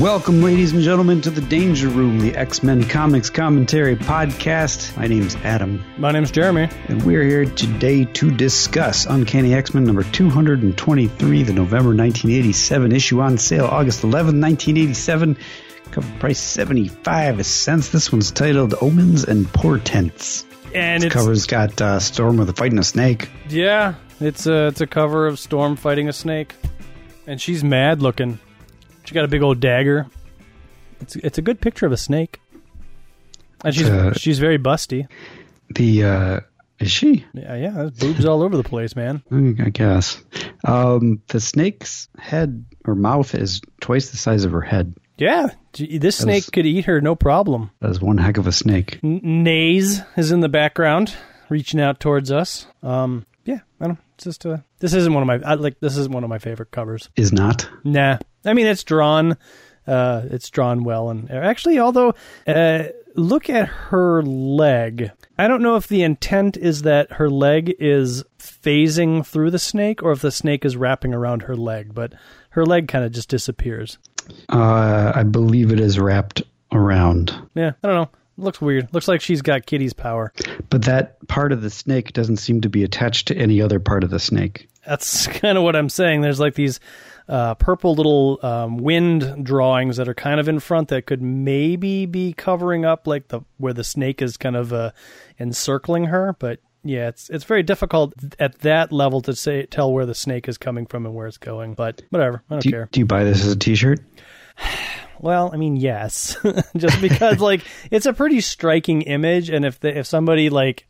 Welcome, ladies and gentlemen, to the Danger Room, the X Men Comics Commentary Podcast. My name's Adam, My name's Jeremy. and we're here today to discuss Uncanny X Men number 223, the November 1987 issue on sale, August 11, 1987. Cover price 75 cents. This one's titled Omens and Portents. And This it's cover's got uh, Storm with a fighting a snake. yeah, it's a it's a cover of Storm fighting a snake, and she's mad looking. She got a big old dagger. It's it's a good picture of a snake, and she's Uh, she's very busty. The, uh, is she? Yeah, yeah, there's boobs all over the place, man. I guess. Um, the snake's head or mouth is twice the size of her head. Yeah, this That snake could eat her no problem. That is one heck of a snake. N- Naze is in the background, reaching out towards us. Um, yeah, I don't. It's just uh, this isn't one of my I, like this isn't one of my favorite covers. Is not. Nah, I mean it's drawn, uh, it's drawn well, and actually, although uh, look at her leg. I don't know if the intent is that her leg is phasing through the snake, or if the snake is wrapping around her leg. But her leg kind of just disappears. Uh, I believe it is wrapped around. Yeah, I don't know. Looks weird. Looks like she's got Kitty's power. But that part of the snake doesn't seem to be attached to any other part of the snake. That's kind of what I'm saying. There's like these uh, purple little um, wind drawings that are kind of in front that could maybe be covering up like the where the snake is kind of uh, encircling her. But yeah, it's it's very difficult at that level to say tell where the snake is coming from and where it's going. But whatever, I don't Do you, care. do you buy this as a T-shirt? Well, I mean, yes, just because like it's a pretty striking image, and if the, if somebody like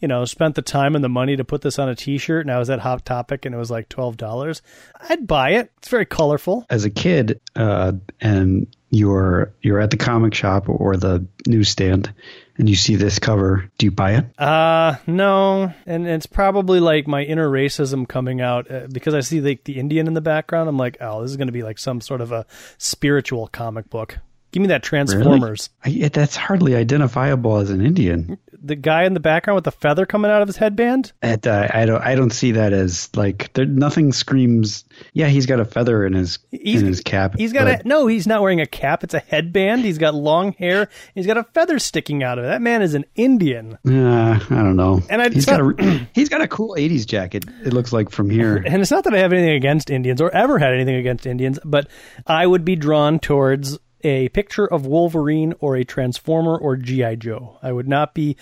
you know spent the time and the money to put this on a T-shirt, and I was at Hot Topic and it was like twelve dollars, I'd buy it. It's very colorful. As a kid, uh, and you're you're at the comic shop or the newsstand, and you see this cover, do you buy it? Uh no, and it's probably like my inner racism coming out uh, because I see like the Indian in the background. I'm like, oh, this is going to be like some sort of a spiritual comic book. Give me that Transformers. I, that's hardly identifiable as an Indian. The guy in the background with the feather coming out of his headband. At, uh, I don't. I don't see that as like there. Nothing screams. Yeah, he's got a feather in his He's- in his cap. He's got but- a no. He's not wearing a cap. It's a headband. He's got long hair. He's got a feather sticking out of it. That man is an Indian. Uh, I don't know. And I- he's got a he's got a cool '80s jacket. It looks like from here. And it's not that I have anything against Indians or ever had anything against Indians, but I would be drawn towards a picture of Wolverine or a Transformer or GI Joe. I would not be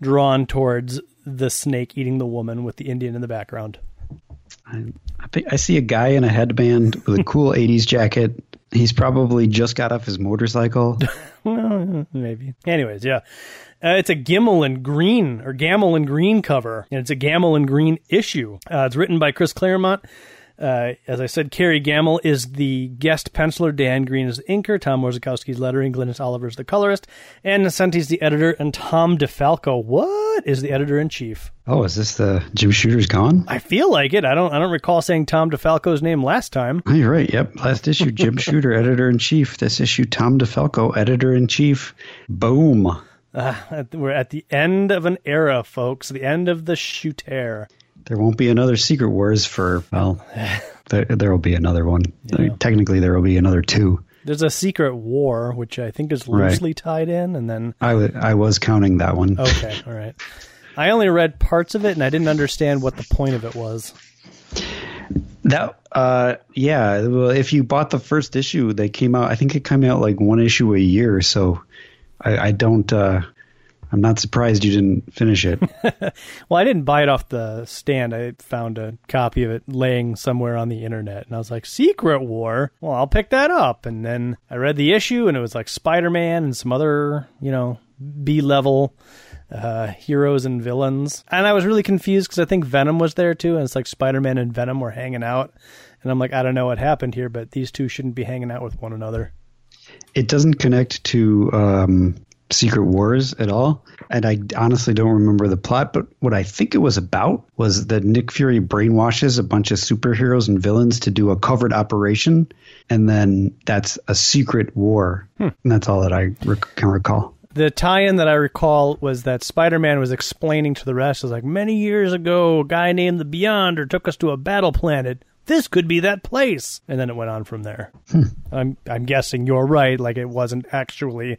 drawn towards the snake eating the woman with the Indian in the background. I, I I see a guy in a headband with a cool '80s jacket. He's probably just got off his motorcycle. Maybe. Anyways, yeah. Uh, it's a Gimmel and Green or Gammill and Green cover, and it's a Gammill and Green issue. Uh, it's written by Chris Claremont. Uh, as I said, Kerry Gammill is the guest penciler, Dan Green is the inker, Tom Orzechowski's lettering, Glynis is the colorist, and Nocenti's the editor, and Tom DeFalco, what is the editor in chief? Oh, is this the Jim Shooter's gone? I feel like it. I don't. I don't recall saying Tom DeFalco's name last time. Oh, you're right. Yep. Last issue, Jim Shooter, editor in chief. This issue, Tom DeFalco, editor in chief. Boom. Uh, we're at the end of an era, folks. The end of the shooter. There won't be another Secret Wars for well. There, there will be another one. Technically, there will be another two. There's a secret war, which I think is Right. loosely tied in, and then I wa- I was counting that one. okay, all right. I only read parts of it, and I didn't understand what the point of it was. That uh yeah, well if you bought the first issue, they came out I think it came out like one issue a year, so I, I don't uh I'm not surprised you didn't finish it. Well, I didn't buy it off the stand. I found a copy of it laying somewhere on the internet, and I was like, "Secret War." Well, I'll pick that up. And then I read the issue, and it was like Spider Man and some other, you know, B level uh, heroes and villains. And I was really confused because I think Venom was there too, and it's like Spider Man and Venom were hanging out. And I'm like, I don't know what happened here, but these two shouldn't be hanging out with one another. It doesn't connect to um Secret Wars at all. And I honestly don't remember the plot, but what I think it was about was that Nick Fury brainwashes a bunch of superheroes and villains to do a covered operation, and then that's a secret war. Hmm. And that's all that I rec- can recall. The tie-in that I recall was that Spider-Man was explaining to the rest, was like, many years ago, a guy named the Beyonder took us to a battle planet. this could be that place. And then it went on from there. Hmm. I'm I'm guessing you're right. Like it wasn't actually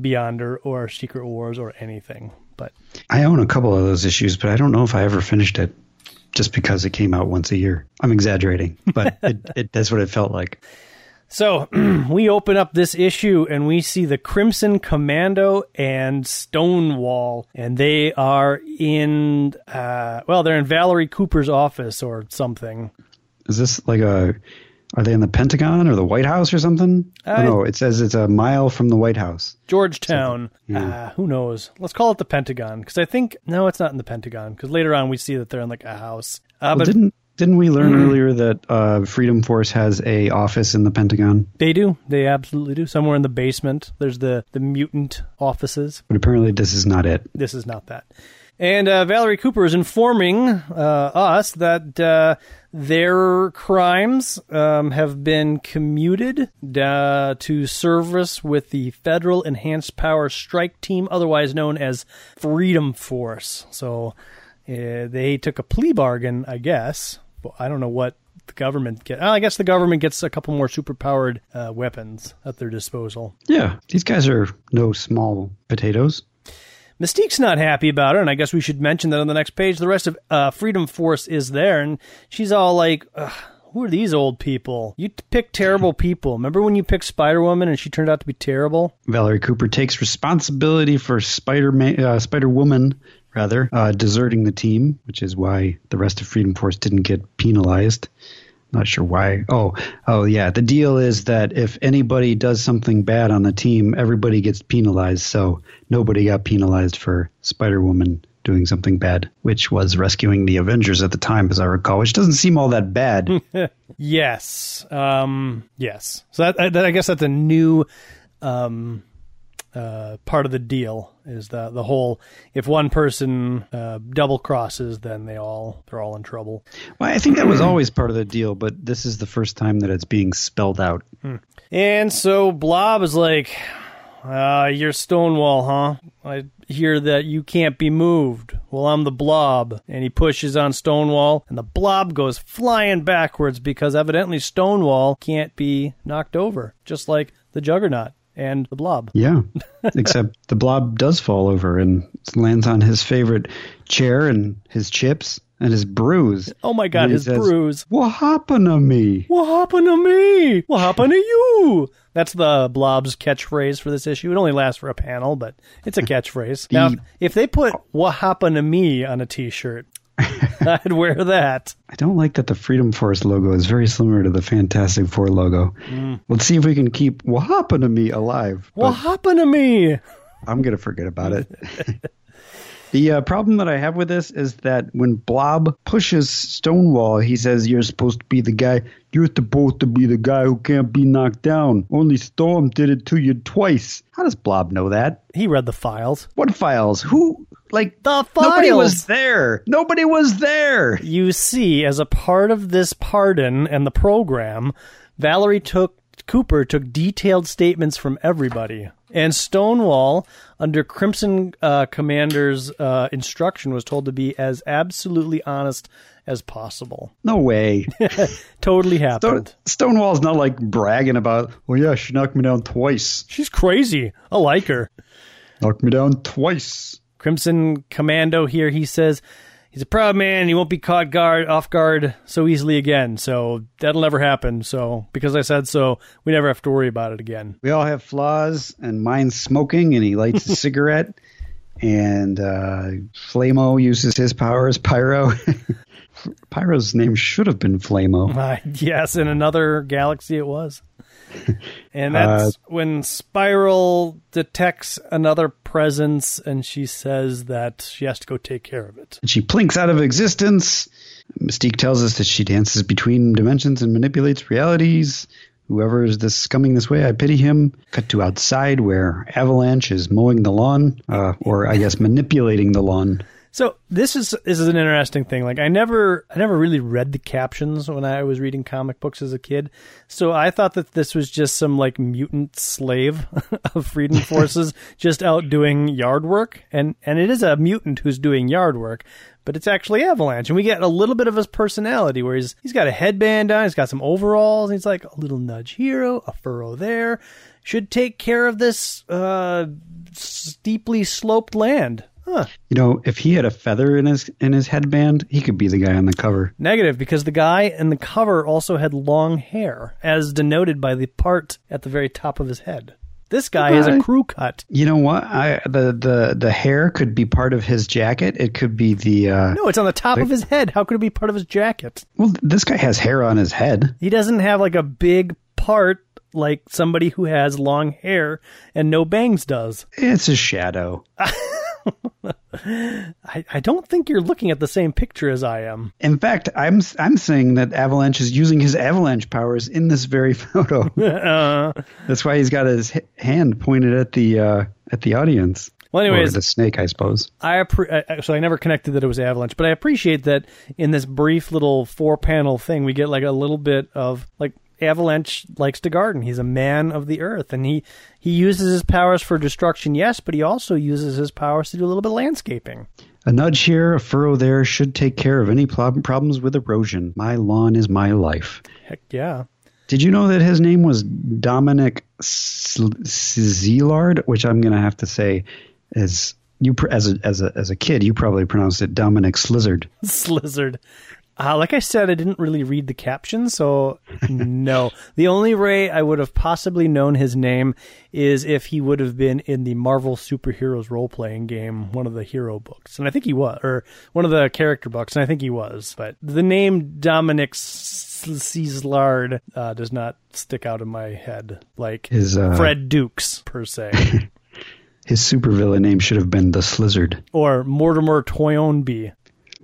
Beyond or, or Secret Wars or anything. But I own a couple of those issues, but I don't know if I ever finished it. Just because it came out once a year. I'm exaggerating, but it, it, that's what it felt like. So we open up this issue and we see the Crimson Commando and Stonewall, and they are in, uh, well, they're in Valerie Cooper's office or something. Is this like a? Are they in the Pentagon or the White House or something? I Uh, oh, no, it says it's a mile from the White House. Georgetown. Yeah. Uh, who knows? Let's call it the Pentagon because I think no, it's not in the Pentagon because later on we see that they're in like a house. Uh, Well, but didn't didn't we learn earlier that uh, Freedom Force has a office in the Pentagon? they do. They absolutely do. Somewhere in the basement, there's the the mutant offices. But apparently, this is not it. This is not that. And uh, Valerie Cooper is informing uh, us that uh, their crimes um, have been commuted uh, to service with the Federal Enhanced Power Strike Team, otherwise known as Freedom Force. So uh, they took a plea bargain, I guess. But I don't know what the government get. I guess the government gets a couple more superpowered uh, weapons at their disposal. Yeah, these guys are no small potatoes. Mystique's not happy about it, and I guess we should mention that on the next page. The rest of uh, Freedom Force is there, and she's all like, "Who are these old people? You pick terrible people. Remember when you picked Spider Woman and she turned out to be terrible? Valerie Cooper takes responsibility for Spider uh, Spider Woman, rather, uh, deserting the team, which is why the rest of Freedom Force didn't get penalized. Not sure why. Oh, oh yeah. The deal is that if anybody does something bad on the team, everybody gets penalized. So nobody got penalized for Spider Woman doing something bad, which was rescuing the Avengers at the time, as I recall, which doesn't seem all that bad. Yes, um, yes. So that, that I guess that's a new um, uh, part of the deal is the the whole if one person uh, double crosses, then they all they're all in trouble. well, I think that was always part of the deal, but this is the first time that it's being spelled out. And so Blob is like, uh, you're Stonewall, huh? I hear that you can't be moved. Well, I'm the Blob. And he pushes on Stonewall, and the Blob goes flying backwards because evidently Stonewall can't be knocked over, just like the Juggernaut and the Blob. Yeah, except the blob does fall over and lands on his favorite chair and his chips and his bruise. Oh my god, his says, bruise. What happened to me? What happened to me? What happened to you? That's the Blob's catchphrase for this issue. It only lasts for a panel, but it's a catchphrase. Now, if they put "What happened to me" on a T-shirt, I'd wear that. I don't like that the Freedom Force logo is very similar to the Fantastic Four logo. Let's see if we can keep What happened to me alive. What happened to me? I'm going to forget about it. The uh, problem that I have with this is that when Blob pushes Stonewall, he says, You're supposed to be the guy. You're supposed to be the guy who can't be knocked down. Only Storm did it to you twice. How does Blob know that? He read the files. What files? Who? Like, The nobody files! was there. Nobody was there. You see, as a part of this pardon and the program, Valerie took Cooper took detailed statements from everybody. And Stonewall, under Crimson uh, Commander's uh, instruction, was told to be as absolutely honest as possible. No way. Totally Stone, happened. Stonewall's not like bragging about, well, yeah, she knocked me down twice. She's crazy. I like her. Knocked me down twice. Crimson Commando here, he says he's a proud man. He won't be caught guard off guard so easily again. So that'll never happen. So because I said so, we never have to worry about it again. We all have flaws, and mine's smoking, and he lights a cigarette. And uh, Flamo uses his power as Pyro. Pyro's name should have been Flamo. Uh, yes, in another galaxy it was. And that's when Spiral detects another presence and she says that she has to go take care of it. She plinks out of existence. Mystique tells us that she dances between dimensions and manipulates realities. Whoever is this coming this way, I pity him. Cut to outside where Avalanche is mowing the lawn, uh, or I guess manipulating the lawn. So this is this is an interesting thing. Like I never I never really read the captions when I was reading comic books as a kid. So I thought that this was just some like mutant slave of freedom forces just out doing yard work. And and it is a mutant who's doing yard work. but it's actually Avalanche. And we get a little bit of his personality where he's he's got a headband on, he's got some overalls, he's like a little nudge hero, a furrow there. Should take care of this uh, steeply sloped land. Huh. You know, if he had a feather in his in his headband, he could be the guy on the cover. Negative, because the guy in the cover also had long hair, as denoted by the part at the very top of his head. This guy is a crew cut. You know what? I the the the hair could be part of his jacket. It could be the uh No, it's on the top of his head. How could it be part of his jacket? well this guy has hair on his head. He doesn't have like a big part like somebody who has long hair and no bangs does. It's a shadow. I, I don't think you're looking at the same picture as I am. In fact, I'm I'm saying that Avalanche is using his avalanche powers in this very photo. Uh, That's why he's got his hand pointed at the uh, at the audience. well, or anyways, the snake, I suppose. I appre- I- so I never connected that it was Avalanche, but I appreciate that in this brief little four panel thing, we get like a little bit of like Avalanche likes to garden. He's a man of the earth, and he he uses his powers for destruction, yes, but he also uses his powers to do a little bit of landscaping. A nudge here, a furrow there should take care of any prob- problems with erosion. My lawn is my life. Heck yeah. Did you know that his name was Dominic Szilard, which I'm going to have to say is you pr- as a as a as a kid you probably pronounced it Dominic Slizzard. Slizzard. Uh, like I said, I didn't really read the caption, so no. The only way I would have possibly known his name is if he would have been in the Marvel Superheroes role playing game, one of the hero books. And I think he was, or one of the character books, and I think he was. But the name Dominic Szilard uh, does not stick out in my head like His uh, Fred Dukes, per se, his supervillain name should have been the Slizzard. or Mortimer Toynbee.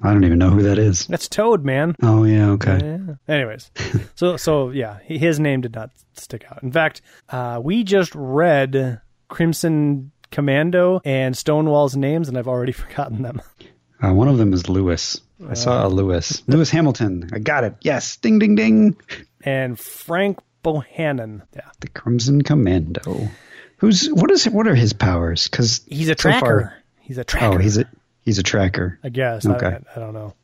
I don't even know who that is. That's Toad, man. Oh yeah, okay. Yeah. Anyways, so so yeah, his name did not stick out. In fact, uh, we just read Crimson Commando and Stonewall's names, and I've already forgotten them. Uh, one of them is Lewis. I saw a Lewis. Lewis Hamilton. I got it. Yes. Ding ding ding. And Frank Bohannan. Yeah, The Crimson Commando. Who's what is what are his powers? Because he's a so tracker. far- he's a tracker. oh, he's a he's a tracker. I guess. Okay. I, I don't know.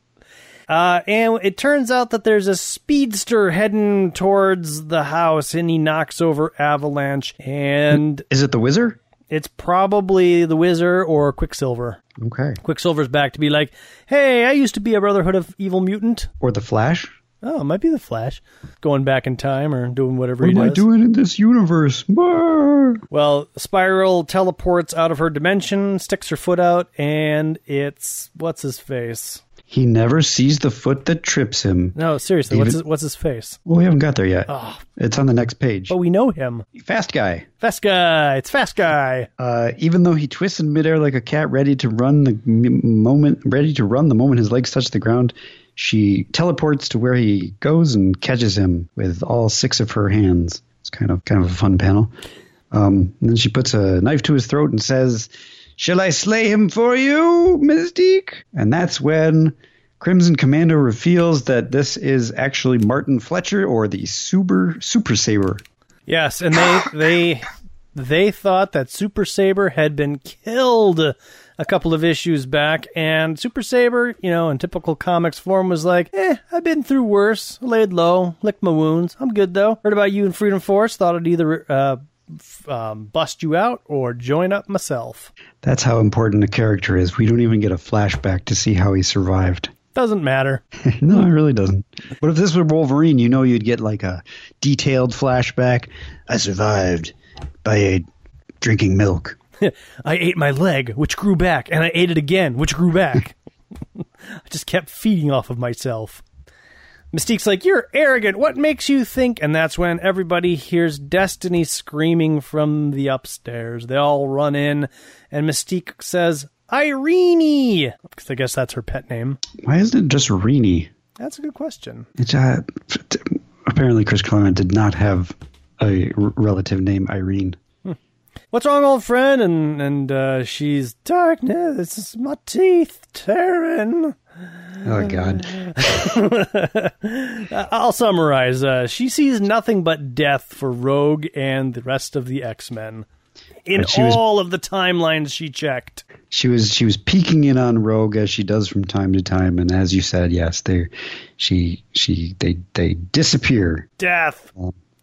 Uh, and it turns out that there's a speedster heading towards the house, and he knocks over Avalanche, and Is it the Wizard? it's probably the Wizard or Quicksilver. Okay. Quicksilver's back to be like, "Hey, I used to be a Brotherhood of Evil Mutant." Or the Flash? Oh, it might be the Flash, going back in time or doing whatever What he am I does. doing in this universe? Brr. Well, Spiral teleports out of her dimension, sticks her foot out, and it's what's his face? He never sees the foot that trips him. No, seriously, what's his, what's his face? Well, we haven't got there yet. Oh, It's on the next page. but we know him. Fast guy. Fast guy. It's fast guy. Uh, even though he twists in midair like a cat, ready to run the moment, ready to run the moment his legs touch the ground, she teleports to where he goes and catches him with all six of her hands. It's kind of kind of a fun panel. Um, and then she puts a knife to his throat and says, "Shall I slay him for you, Mystique?" And that's when Crimson Commando reveals that this is actually Martin Fletcher or the Super Super Sabre. Yes, and they they they thought that Super Sabre had been killed a couple of issues back, and Super Sabre, you know, in typical comics form, was like, "Eh, I've been through worse. Laid low, licked my wounds. I'm good though. Heard about you in Freedom Force. Thought I'd either uh, f- um, bust you out or join up myself. That's how important a character is. We don't even get a flashback to see how he survived. Doesn't matter. no, it really doesn't. But if this were Wolverine, you know you'd get like a detailed flashback. I survived by drinking milk. I ate my leg, which grew back, and I ate it again, which grew back. I just kept feeding off of myself. Mystique's like, You're arrogant. What makes you think? And that's when everybody hears Destiny screaming from the upstairs. They all run in, and Mystique says, Irene! Because I guess that's her pet name. Why isn't it just Reenie? That's a good question. It's uh, apparently Chris Claremont did not have a r- relative name Irene. What's wrong, old friend? And and uh, she's darkness, my teeth tearing. Oh God! I'll summarize. Uh, she sees nothing but death for Rogue and the rest of the X Men. in she was- all of the timelines she checked. She was she was peeking in on Rogue as she does from time to time, and as you said, yes, they she she they they disappear. Death,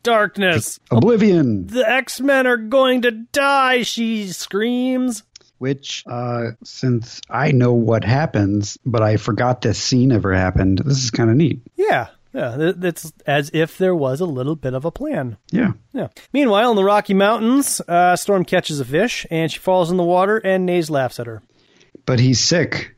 darkness. Oblivion, The X Men are going to die, she screams. which uh, since I know what happens, but I forgot this scene ever happened. This is kind of neat. Yeah, yeah. It's as if there was a little bit of a plan. Yeah. Yeah. Meanwhile, in the Rocky Mountains, uh, Storm catches a fish and she falls in the water, and Naze laughs at her. But he's sick.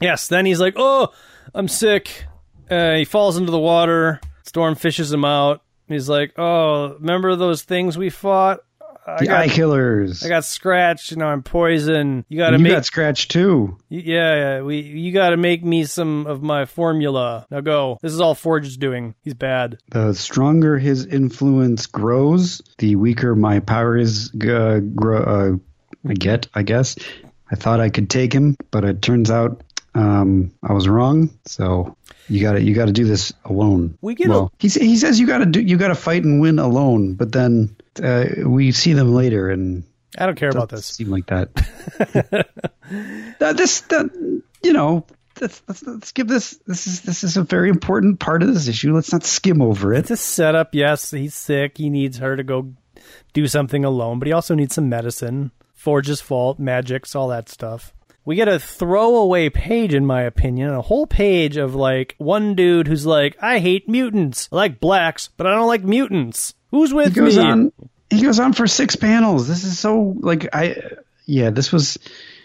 Yes. Then he's like, "Oh, I'm sick." Uh, he falls into the water. Storm fishes him out. He's like, "Oh, remember those things we fought? I The got, eye killers. I got scratched. You know, I'm poisoned. You got to make got scratched too. Yeah, yeah, we you got to make me some of my formula. Now go. This is all Forge is doing. He's bad. The stronger his influence grows, the weaker my powers uh, grow, uh, I get, I guess. I thought I could take him, but it turns out um, I was wrong. So you got to you got to do this alone. We get a- he he says you got to do you got to fight and win alone, but then uh, we see them later and I don't care about this. seem like that. that this that you know. Let's, let's, let's give this this is this is a very important part of this issue. Let's not skim over it. It's a setup. Yes, he's sick. He needs her to go do something alone, but he also needs some medicine. Forge's fault, magics, all that stuff. We get a throwaway page, in my opinion, a whole page of like one dude who's like, "I hate mutants. I like blacks, but I don't like mutants. Who's with he goes me?" on he goes on for six panels this is so like i yeah this was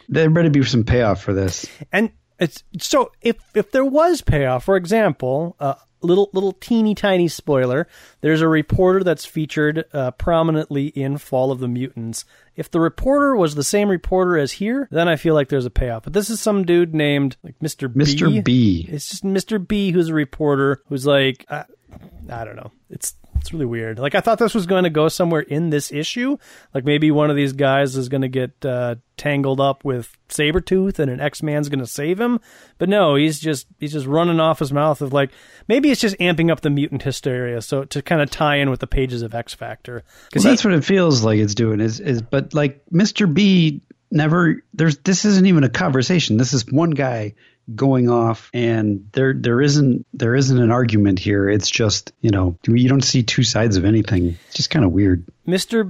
there better be some payoff for this And it's so if if there was payoff, for example, uh, little little teeny tiny spoiler, there's a reporter that's featured uh, prominently in Fall of the Mutants. If the reporter was the same reporter as here, then I feel like there's a payoff. But this is some dude named like Mr. B. mr b It's just Mr. B who's a reporter who's like I, don't know. It's it's really weird. Like I thought this was going to go somewhere in this issue. Like maybe one of these guys is going to get uh, tangled up with Sabretooth and an X-Man's going to save him. But no, he's just he's just running off his mouth of like maybe it's just amping up the mutant hysteria so to kind of tie in with the pages of X Factor. because that's what it feels like it's doing is is but like mr b never there's this isn't even a conversation this is one guy going off and there there isn't there isn't an argument here. It's just you know you don't see two sides of anything. It's just kind of weird Mr.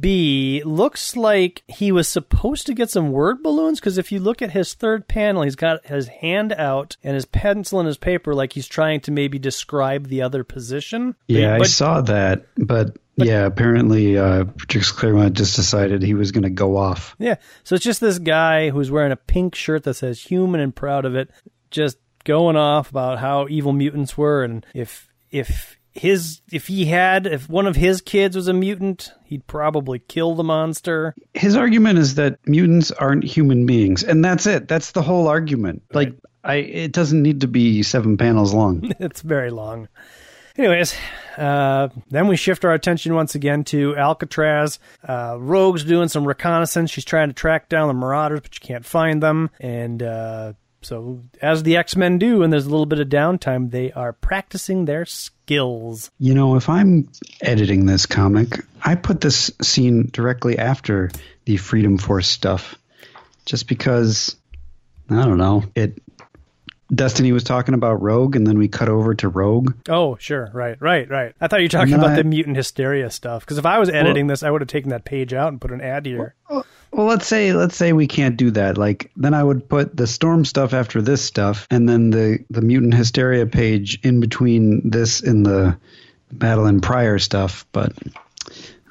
B looks like he was supposed to get some word balloons because if you look at his third panel, he's got his hand out and his pencil and his paper like he's trying to maybe describe the other position. But- Yeah, I saw that, but, yeah, apparently uh, Patrick Claremont just decided he was going to go off. yeah, so it's just this guy who's wearing a pink shirt that says "human" and proud of it, just going off about how evil mutants were and if if his if he had if one of his kids was a mutant, he'd probably kill the monster. His argument is that mutants aren't human beings, and that's it. That's the whole argument. Like, I it doesn't need to be seven panels long. it's very long. Anyways, uh, then we shift our attention once again to Alcatraz. Uh, Rogue's doing some reconnaissance. She's trying to track down the Marauders, but she can't find them. And uh, so, as the X Men do, and there's a little bit of downtime, they are practicing their skills. you know, if I'm editing this comic, I put this scene directly after the Freedom Force stuff, just because I don't know it. Destiny was talking about Rogue, and then we cut over to Rogue. Oh, sure, right, right, right. I thought you were talking about I- the mutant hysteria stuff. Because if I was editing this, I would have taken that page out and put an ad here. Well, let's say let's say we can't do that. Like then I would put the storm stuff after this stuff, and then the the mutant hysteria page in between this and the Madelyne Pryor stuff. But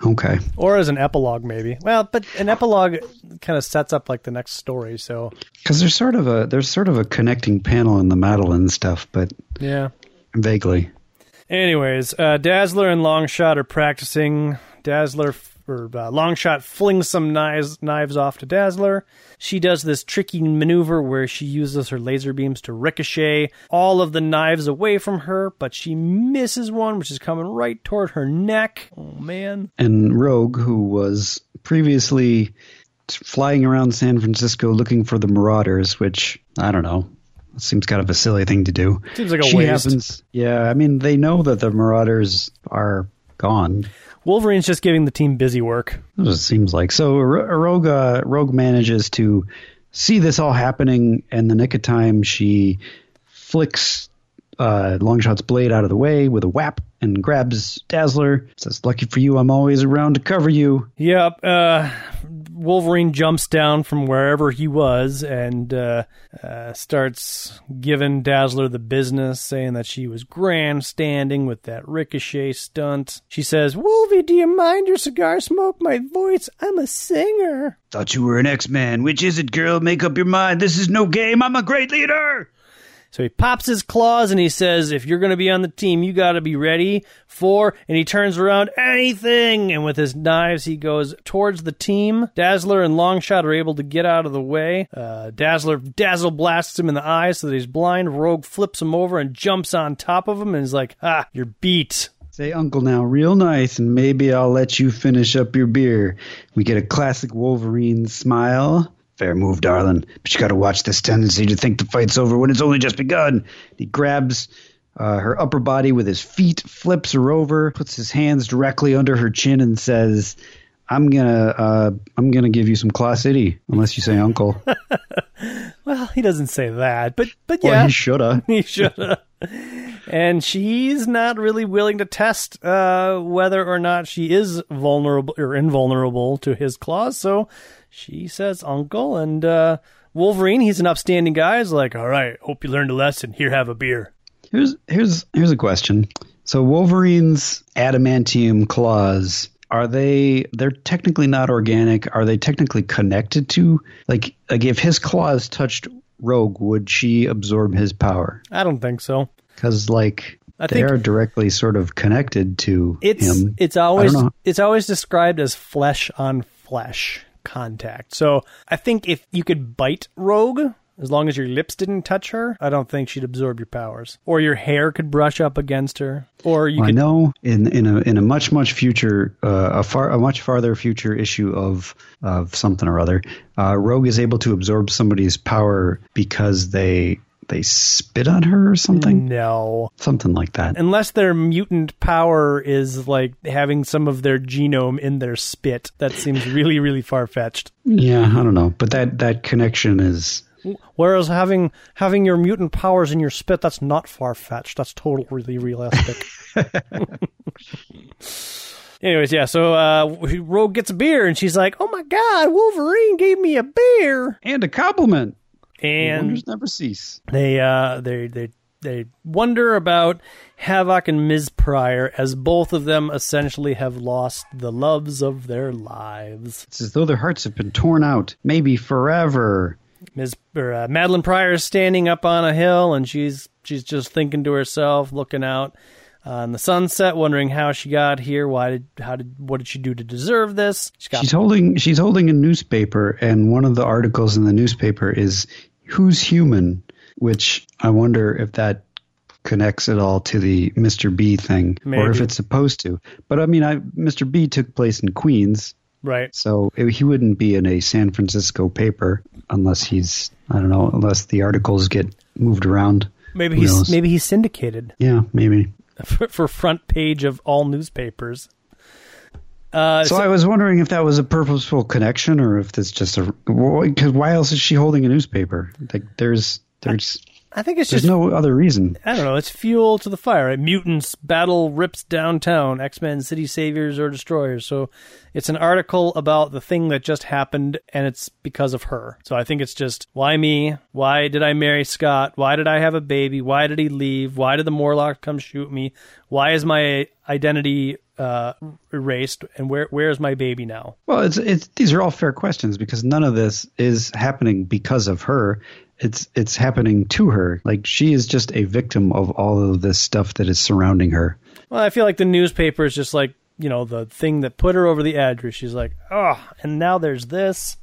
okay, Or as an epilogue, maybe. Well, but an epilogue kind of sets up like the next story. So because there's sort of a there's sort of a connecting panel in the Madelyne stuff, but yeah. vaguely. Anyways, uh, Dazzler and Longshot are practicing. Dazzler or uh, Longshot flings some knives knives off to Dazzler. She does this tricky maneuver where she uses her laser beams to ricochet all of the knives away from her, but she misses one, which is coming right toward her neck. Oh man! And Rogue, who was previously flying around San Francisco looking for the Marauders, which I don't know. Seems kind of a silly thing to do. Seems like a she waste. happens. Yeah, I mean they know that the Marauders are gone. Wolverine's just giving the team busy work. It seems like. So Rogue, uh, Rogue manages to see this all happening in the nick of time. She flicks uh, Longshot's blade out of the way with a whap and grabs Dazzler. Says, "Lucky for you, I'm always around to cover you." Yep. Uh, Wolverine jumps down from wherever he was and uh, uh, starts giving Dazzler the business, saying that she was grandstanding with that ricochet stunt. She says, Wolvie, do you mind your cigar smoke my voice? I'm a singer. Thought you were an X Man. Which is it, girl? Make up your mind. This is no game. I'm a great leader. So he pops his claws and he says, If you're going to be on the team, you got to be ready for. And he turns around, anything. And with his knives, he goes towards the team. Dazzler and Longshot are able to get out of the way. Uh, Dazzler dazzle blasts him in the eye so that he's blind. Rogue flips him over and jumps on top of him and is like, Ah, you're beat. Say uncle now, real nice, and maybe I'll let you finish up your beer. We get a classic Wolverine smile. Fair move, darling. But you got to watch this tendency to think the fight's over when it's only just begun. He grabs uh, her upper body with his feet, flips her over, puts his hands directly under her chin, and says, "I'm gonna, uh, I'm gonna give you some Claw City, unless you say Uncle." well, he doesn't say that, but but yeah, well, he shoulda. he shoulda. And she's not really willing to test uh, whether or not she is vulnerable or invulnerable to his claws. So she says uncle, and uh, Wolverine, he's an upstanding guy, is like, all right, hope you learned a lesson. Here, have a beer. Here's here's here's a question. So Wolverine's adamantium claws are they they're technically not organic are they technically connected to like like if his claws touched rogue would she absorb his power i don't think so because like I they are directly sort of connected to it's, him it's always it's always described as flesh on flesh contact. So I think if you could bite Rogue, as long as your lips didn't touch her, I don't think she'd absorb your powers. Or your hair could brush up against her. Or you well, could... I know in in a in a much much future uh, a far a much farther future issue of of something or other, uh, Rogue is able to absorb somebody's power because they they spit on her or something? No. Something like that. Unless their mutant power is like having some of their genome in their spit. That seems really, really far fetched. Yeah, I don't know. But that, that connection is Whereas having having your mutant powers in your spit, that's not far fetched. That's totally realistic. Anyways, yeah. So uh, Rogue gets a beer, and she's like, "Oh my God, Wolverine gave me a beer and a compliment." And wonders never cease. They uh they they they wonder about Havoc and Ms. Pryor as both of them essentially have lost the loves of their lives. It's as though their hearts have been torn out, maybe forever. Ms. Or, uh, Madelyne Pryor is standing up on a hill and she's she's just thinking to herself, looking out on the sunset, wondering how she got here. Why did how did what did she do to deserve this? She she's holding she's holding a newspaper, and one of the articles in the newspaper is who's human, which I wonder if that connects at all to the Mr. B thing, Maybe. or if it's supposed to. But I mean, I, Mr. B took place in Queens, right? So it, he wouldn't be in a San Francisco paper unless he's I don't know unless the articles get moved around. Maybe Who he's knows? maybe he's syndicated. Yeah, maybe for, for front page of all newspapers. Uh, so, so, I was wondering if that was a purposeful connection or if it's just a because why else is she holding a newspaper? Like there's there's I think it's There's just no other reason. I don't know. It's fuel to the fire. Right? Mutants battle rips downtown. X Men city saviors or destroyers. So it's an article about the thing that just happened, and it's because of her. So I think it's just why me? Why did I marry Scott? Why did I have a baby? Why did he leave? Why did the Morlock come shoot me? Why is my identity uh, erased, and where where is my baby now? Well, it's it's these are all fair questions because none of this is happening because of her it's it's happening to her. Like she is just a victim of all of this stuff that is surrounding her. Well, I feel like the newspaper is just like you know the thing that put her over the edge. Where she's like, oh, and now there's this.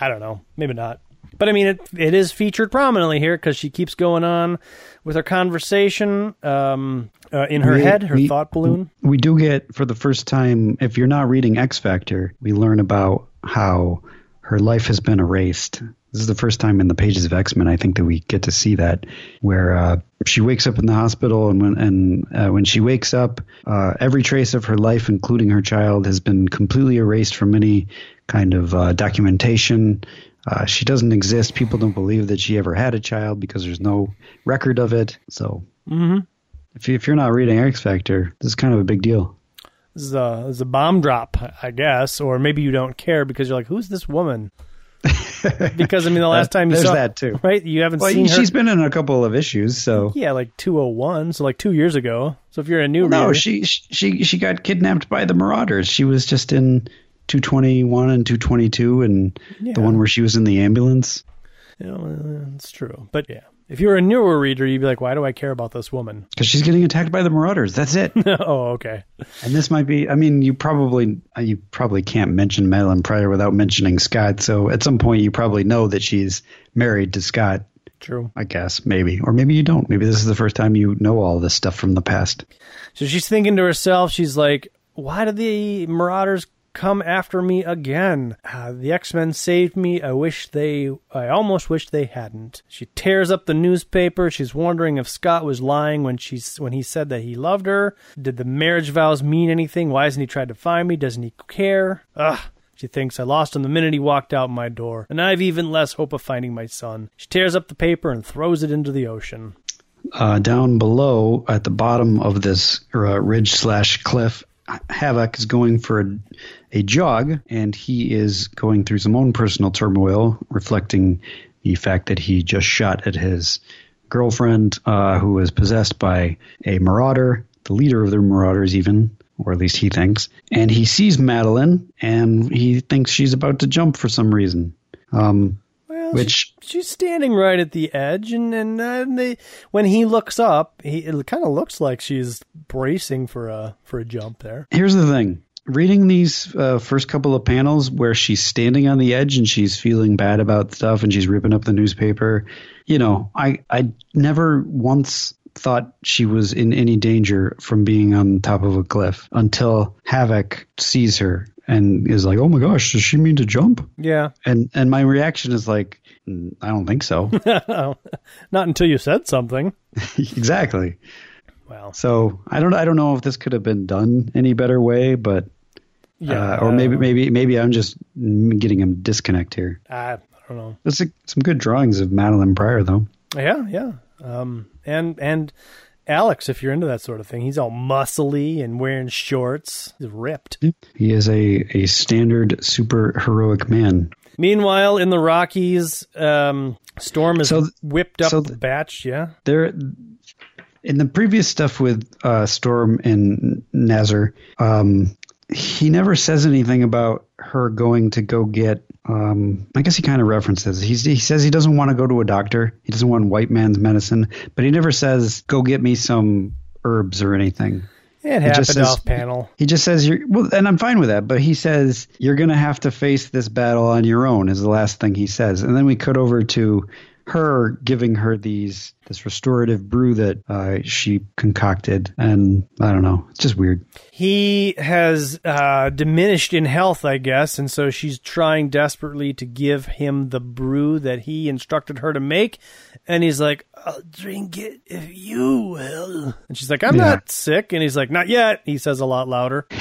I don't know, maybe not. But I mean, it it is featured prominently here because she keeps going on with her conversation um, uh, in her we, head, her we, thought balloon. We do get for the first time, if you're not reading X Factor, we learn about how her life has been erased This is the first time in the pages of X Men I think that we get to see that, where uh, she wakes up in the hospital, and when and uh, when she wakes up, uh, every trace of her life, including her child, has been completely erased from any kind of uh, documentation. Uh, she doesn't exist. People don't believe that she ever had a child because there's no record of it. So, Mm-hmm. if, you, if you're not reading X Factor, this is kind of a big deal. This is a, this is a bomb drop, I guess, or maybe you don't care because you're like, who's this woman? because I mean, the last time you There's saw that, too. right? You haven't Well, seen her. she's been in a couple of issues, so yeah, like 201, so like two years ago. So if you're a new no, reader, she she she got kidnapped by the Marauders. She was just in 221 and 222, and Yeah. the one where she was in the ambulance. you know, uh, it's true. But yeah, if you were a newer reader, you'd be like, why do I care about this woman? Because she's getting attacked by the Marauders. That's it. oh, okay. and this might be. I mean, you probably uh, you probably can't mention Madelyne Pryor without mentioning Scott. So at some point, you probably know that she's married to Scott. True. I guess maybe, or maybe you don't. Maybe this is the first time you know all this stuff from the past. So she's thinking to herself, she's like, why did the Marauders come after me again? Uh, the X-Men saved me. I wish they, I almost wish they hadn't. She tears up the newspaper. She's wondering if Scott was lying when she's, when he said that he loved her. Did the marriage vows mean anything? Why hasn't he tried to find me? Doesn't he care? Ugh. She thinks I lost him the minute he walked out my door, and I've even less hope of finding my son. She tears up the paper and throws it into the ocean. uh, down below at the bottom of this uh, ridge slash cliff, Havoc is going for a, a jog, and he is going through some own personal turmoil, reflecting the fact that he just shot at his girlfriend, uh, who was possessed by a marauder, the leader of the marauders, even, or at least he thinks. And he sees Madelyne, and he thinks she's about to jump for some reason. Um, Well, Which- she- she's standing right at the edge, and and, uh, and they, when he looks up, he it kind of looks like she's bracing for a for a jump there. Here's the thing. Reading these uh, first couple of panels where she's standing on the edge and she's feeling bad about stuff and she's ripping up the newspaper, you know, I, I never once thought she was in any danger from being on top of a cliff until Havoc sees her and is like, "Oh my gosh, does she mean to jump?" Yeah, And and my reaction is like, "Mm, "I don't think so." not until you said something. exactly. Well, So I don't I don't know if this could have been done any better way, but yeah, uh, or maybe maybe maybe I'm just getting a disconnect here. I, I don't know. There's some good drawings of Madelyne Pryor though. Yeah, yeah. Um, and and Alex, if you're into that sort of thing, he's all muscly and wearing shorts. He's ripped. He is a a standard super heroic man. Meanwhile, in the Rockies, um, Storm is So th- whipped up so the th- batch. Yeah. There, in the previous stuff with uh, Storm and Nazar, um, he never says anything about her going to go get. Um, I guess he kind of references. He's, he says he doesn't want to go to a doctor. He doesn't want white man's medicine, but he never says go get me some herbs or anything. It just happened says- off panel. He just says you're well, and I'm fine with that. But he says you're going to have to face this battle on your own. Is the last thing he says, and then we cut over to her giving her these this restorative brew that uh, she concocted, and I don't know, it's just weird. He has uh, diminished in health, I guess, and so she's trying desperately to give him the brew that he instructed her to make. And he's like, I'll drink it if you will. And she's like, I'm Yeah. not sick. And he's like, Not yet. He says a lot louder.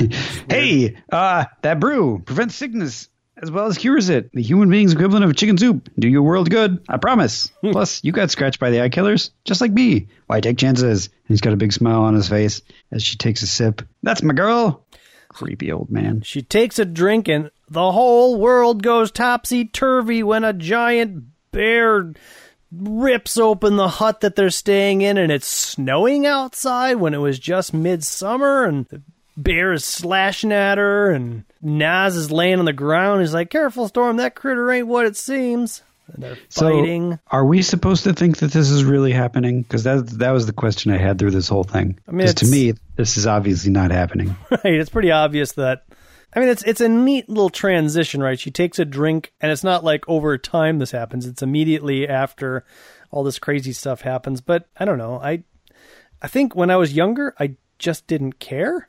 Hey, uh, that brew prevents sickness as well as cures it. The human being's equivalent of chicken soup. Do your world good, I promise. Hmm. Plus, you got scratched by the eye killers, just like me. Why take chances? And he's got a big smile on his face as she takes a sip. That's my girl. Creepy old man. She takes a drink, and the whole world goes topsy turvy when a giant bear rips open the hut that they're staying in, and it's snowing outside when it was just midsummer, and the bear is slashing at her, and Naz is laying on the ground. He's like, "Careful, Storm, that critter ain't what it seems." And they're fighting. So, are we supposed to think that this is really happening? Because that that was the question I had through this whole thing. I mean, to me, this is obviously not happening. right it's pretty obvious that i mean it's it's a neat little transition right she takes a drink and it's not like over time this happens it's immediately after all this crazy stuff happens but i don't know i i think when i was younger i just didn't care.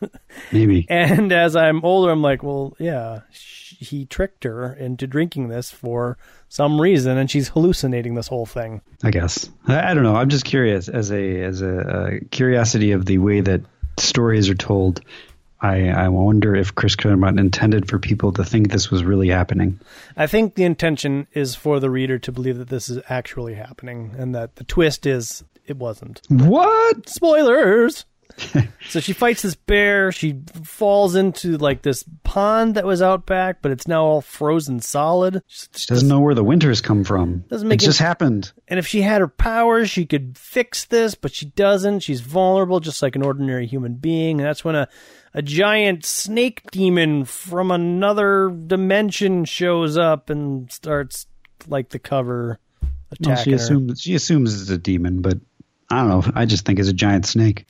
Maybe. And as I'm older, I'm like, well, yeah, sh- he tricked her into drinking this for some reason, and she's hallucinating this whole thing. I guess. I, I don't know. I'm just curious as a as a, uh curiosity of the way that stories are told. I, I wonder if Chris Claremont intended for people to think this was really happening. I think the intention is for the reader to believe that this is actually happening, and that the twist is it wasn't. What? Spoilers. so she fights this bear. She falls into like this pond that was out back, but it's now all frozen solid. She doesn't know where the winters come from. Doesn't make it just happened. And if she had her powers, she could fix this, but she doesn't. She's vulnerable, just like an ordinary human being. And that's when a a giant snake demon from another dimension shows up and starts like the cover attacking well, she her. assumes she assumes it's a demon, but I don't know. I just think it's a giant snake.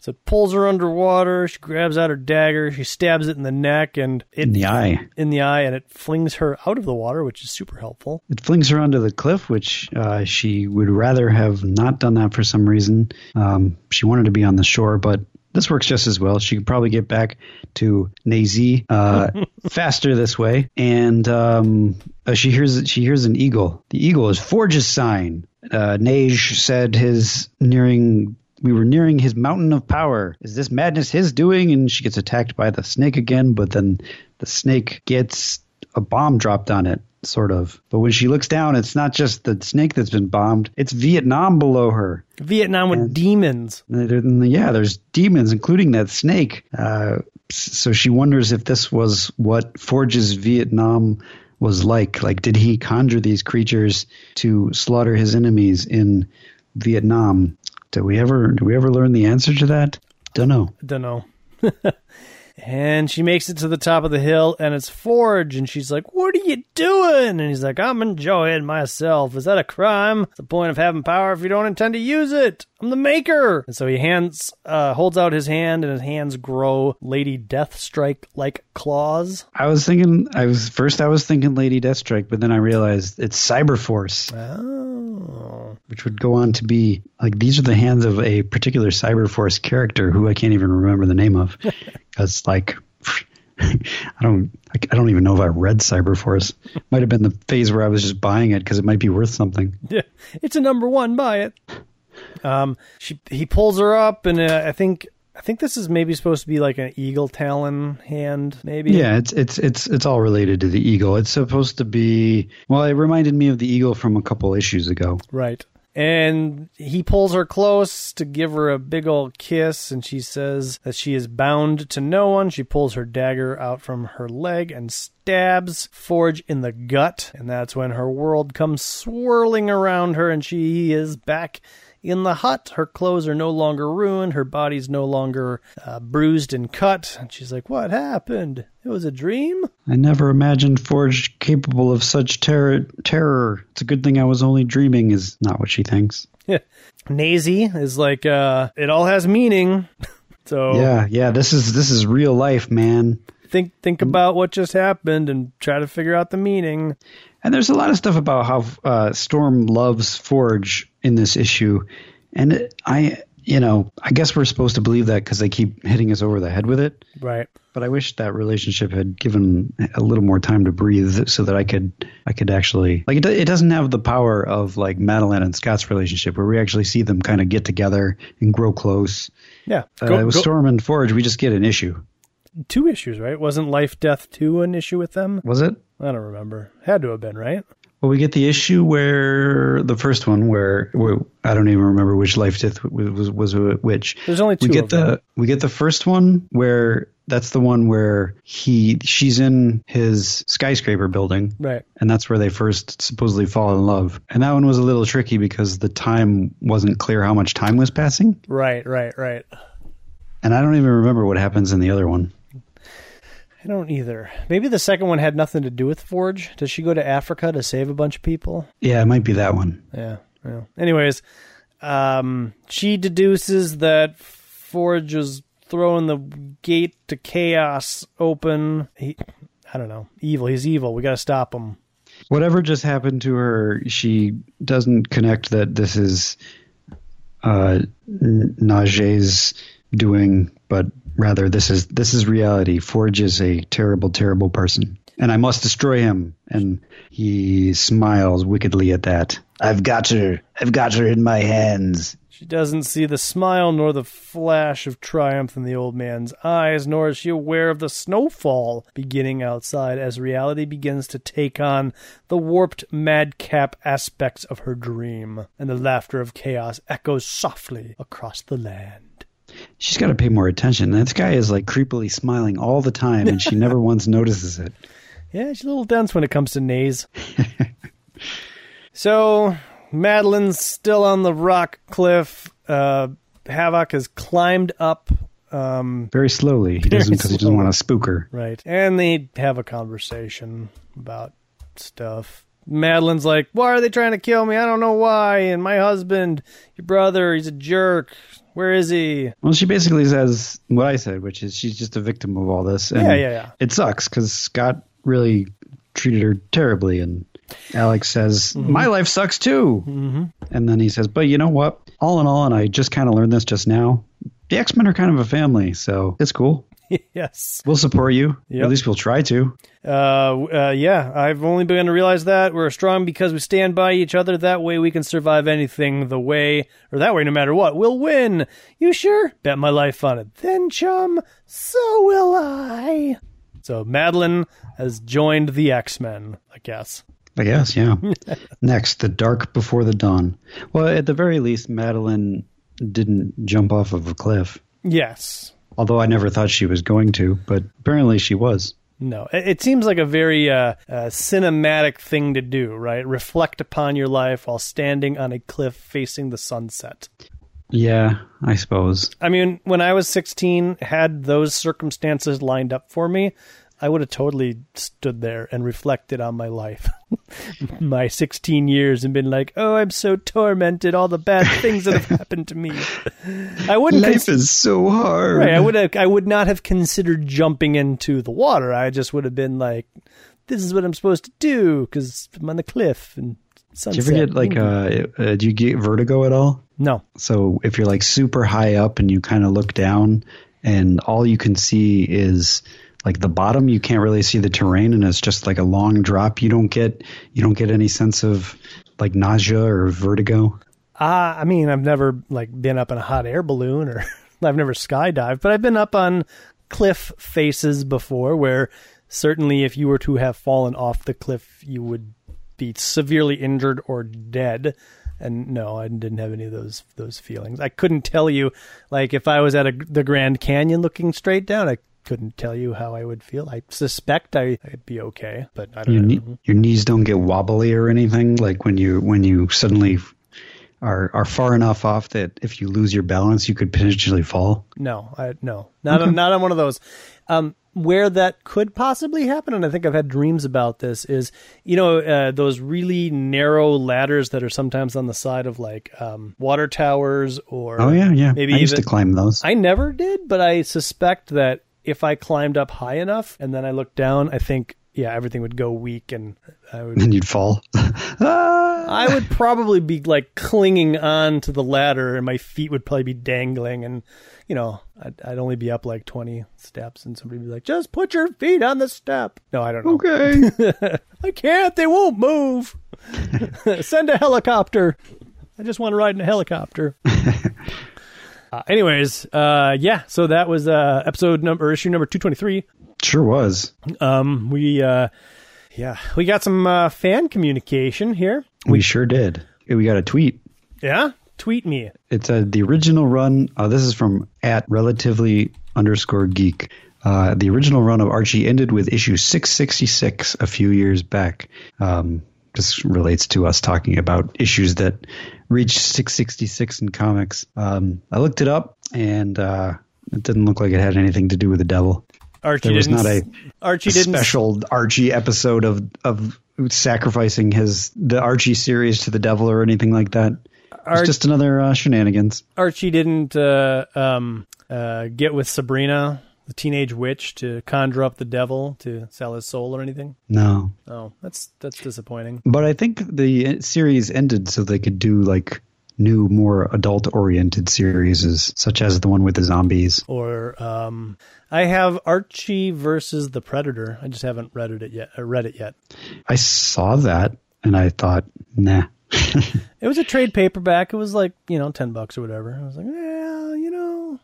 So it pulls her underwater. She grabs out her dagger. She stabs it in the neck and it, In the eye. in the eye, and it flings her out of the water, which is super helpful. It flings her onto the cliff, which uh, she would rather have not done that for some reason. Um, she wanted to be on the shore, but this works just as well. She could probably get back to Naze uh, faster this way. And um, uh, she hears she hears an eagle. The eagle is Forge's sign. Uh, said his nearing. We were nearing his mountain of power. Is this madness his doing? And she gets attacked by the snake again, but then the snake gets a bomb dropped on it, sort of. But when she looks down, it's not just the snake that's been bombed, it's Vietnam below her. Vietnam with demons. Yeah, there's demons, including that snake. Uh, so she wonders if this was what Forge's Vietnam was like. Like, did he conjure these creatures to slaughter his enemies in Vietnam? Did we ever? Did we ever learn the answer to that? Don't know. Don't know. and she makes it to the top of the hill, and it's Forge, and she's like, "What are you doing?" And he's like, "I'm enjoying myself. Is that a crime? What's the point of having power if you don't intend to use it? I'm the maker." And so he hands, uh, holds out his hand, and his hands grow Lady Deathstrike like claws. I was thinking. I was first. I was thinking Lady Deathstrike, but then I realized it's Cyberforce. Oh, which would go on to be like these are the hands of a particular Cyberforce character who I can't even remember the name of because like I don't I don't even know if I read Cyberforce. Might have been the phase where I was just buying it because it might be worth something. yeah, it's a number one. Buy it. Um, she he pulls her up, and uh, I think I think this is maybe supposed to be like an eagle talon hand, maybe. Yeah, it's it's it's it's all related to the eagle. It's supposed to be well. It reminded me of the eagle from a couple issues ago. Right. And he pulls her close to give her a big old kiss, and she says that she is bound to no one. She pulls her dagger out from her leg and stabs Forge in the gut. And that's when her world comes swirling around her, and she is back in the hut. Her clothes are no longer ruined. Her body's no longer uh, bruised and cut. And she's like, What happened? It was a dream? I never imagined Forge capable of such terror. Terror. It's a good thing I was only dreaming. Is not what she thinks. Yeah. Naze is like, uh, It all has meaning. so. Yeah, yeah. This is this is real life, man. think think about what just happened and try to figure out the meaning. And there's a lot of stuff about how uh, Storm loves Forge in this issue, and it, I, you know, I guess we're supposed to believe that because they keep hitting us over the head with it. Right. But I wish that relationship had given a little more time to breathe, so that I could, I could actually like it. It doesn't have the power of like Madelyne and Scott's relationship, where we actually see them kind of get together and grow close. Yeah. Uh, Go- with go- Storm and Forge, we just get an issue. two issues, right? Wasn't Life Death 2 an issue with them? Was it? I don't remember. Had to have been, right? Well, we get the issue where the first one, where, where I don't even remember which life death was was, was which. There's only two we get the them. we get the first one where that's the one where he she's in his skyscraper building, Right. and that's where they first supposedly fall in love. And that one was a little tricky because the time wasn't clear how much time was passing, Right, right, right. and I don't even remember what happens in the other one. I don't either. Maybe the second one had nothing to do with Forge. Does she go to Africa to save a bunch of people? Yeah, it might be that one. Yeah. yeah. Anyways, um, she deduces that Forge was throwing the gate to chaos open. He, I don't know. Evil. He's evil. We got to stop him. whatever just happened to her, she doesn't connect that this is uh, N- Najee's doing, but rather this is this is reality. Forge is a terrible, terrible person, and I must destroy him. And he smiles wickedly at that. I've got her. I've got her in my hands. She doesn't see the smile nor the flash of triumph in the old man's eyes, nor is she aware of the snowfall beginning outside as reality begins to take on the warped madcap aspects of her dream, and the laughter of chaos echoes softly across the land. She's got to pay more attention. This guy is like creepily smiling all the time, and she never once notices it. Yeah, she's a little dense when it comes to Naze. so Madelyne's still on the rock cliff. Uh, Havoc has climbed up. Um, Very slowly. He doesn't because he doesn't want to spook her. right. And they have a conversation about stuff. Madelyne's like, Why are they trying to kill me? I don't know why. And my husband, your brother, he's a jerk. Where is he? Well, she basically says what I said, which is she's just a victim of all this. And Yeah, yeah, yeah. It sucks because Scott really treated her terribly, and Alex says, Mm-hmm. "My life sucks too." Mm-hmm. And then he says, "But you know what? All in all, and I just kind of learned this just now. The X Men are kind of a family, so it's cool. yes. We'll support you. Yep. At least we'll try to." Uh, uh, yeah, I've only begun to realize that we're strong because we stand by each other. That way we can survive anything the way, or that way no matter what. We'll win. You sure? Bet my life on it. Then, chum, so will I. So Madelyne has joined the X Men, I guess. I guess, yeah. Next, the dark before the dawn. Well, at the very least, Madelyne didn't jump off of a cliff. Yes. Although I never thought she was going to, but apparently she was. No, it, seems like a very uh, uh, cinematic thing to do, right? Reflect upon your life while standing on a cliff facing the sunset. Yeah, I suppose. I mean, when I was 16, had those circumstances lined up for me, I would have totally stood there and reflected on my life, my 16 years, and been like, "Oh, I'm so tormented. All the bad things that have happened to me." I wouldn't. Life cons- is so hard. right. I would. Have, I would not have considered jumping into the water. I just would have been like, "This is what I'm supposed to do because I'm on the cliff and sunset." Do you ever get like uh, uh do you get vertigo at all? no. So if you're like super high up and you kind of look down and all you can see is like the bottom, you can't really see the terrain and it's just like a long drop. You don't get you don't get any sense of like nausea or vertigo. Uh, I mean, I've never like been up in a hot air balloon or I've never skydived, but I've been up on cliff faces before where certainly if you were to have fallen off the cliff, you would be severely injured or dead. And no, I didn't have any of those those feelings. I couldn't tell you, like if I was at a, the Grand Canyon looking straight down, I couldn't tell you how I would feel. I suspect I, I'd be okay, but I don't Your, know. knee, your knees don't get wobbly or anything like when you when you suddenly are are far enough off that if you lose your balance, you could potentially fall. No, I no, not on, not on one of those. Um, where that could possibly happen, and I think I've had dreams about this, is you know uh, those really narrow ladders that are sometimes on the side of like um, water towers or Oh yeah, yeah. maybe I used even to climb those. I never did, but I suspect that if I climbed up high enough and then I looked down, I think yeah everything would go weak and I would and you'd fall. Ah! I would probably be like clinging on to the ladder, and my feet would probably be dangling, and you know, I'd, I'd only be up like twenty steps, and somebody would be like, "Just put your feet on the step." No, I don't know. okay. I can't. They won't move. Send a helicopter. I just want to ride in a helicopter. Uh, anyways, uh, yeah. So that was uh, episode number, issue number two twenty three. sure was. Um, we, uh, yeah, we got some uh, fan communication here. We sure did. We got a tweet. Yeah, tweet me. It's uh, the original run. Uh, this is from at relatively underscore geek. Uh, the original run of Archie ended with issue 666 a few years back. Um, this relates to us talking about issues that reached 666 in comics. Um, I looked it up, and uh, it didn't look like it had anything to do with the devil. Archie There was didn't. not a Archie didn't. special Archie episode of of sacrificing his the Archie series to the devil or anything like that. It's Ar- just another uh, shenanigans. Archie didn't uh, um, uh, get with Sabrina, the teenage witch, to conjure up the devil to sell his soul or anything. No, Oh, that's that's disappointing. but I think the series ended so they could do like new, more adult-oriented series, such as the one with the zombies. Or um, I have Archie versus the Predator. I just haven't read it yet. I read it yet. I saw that and I thought, nah. it was a trade paperback. It was like you know ten bucks or whatever. I was like, yeah, you know,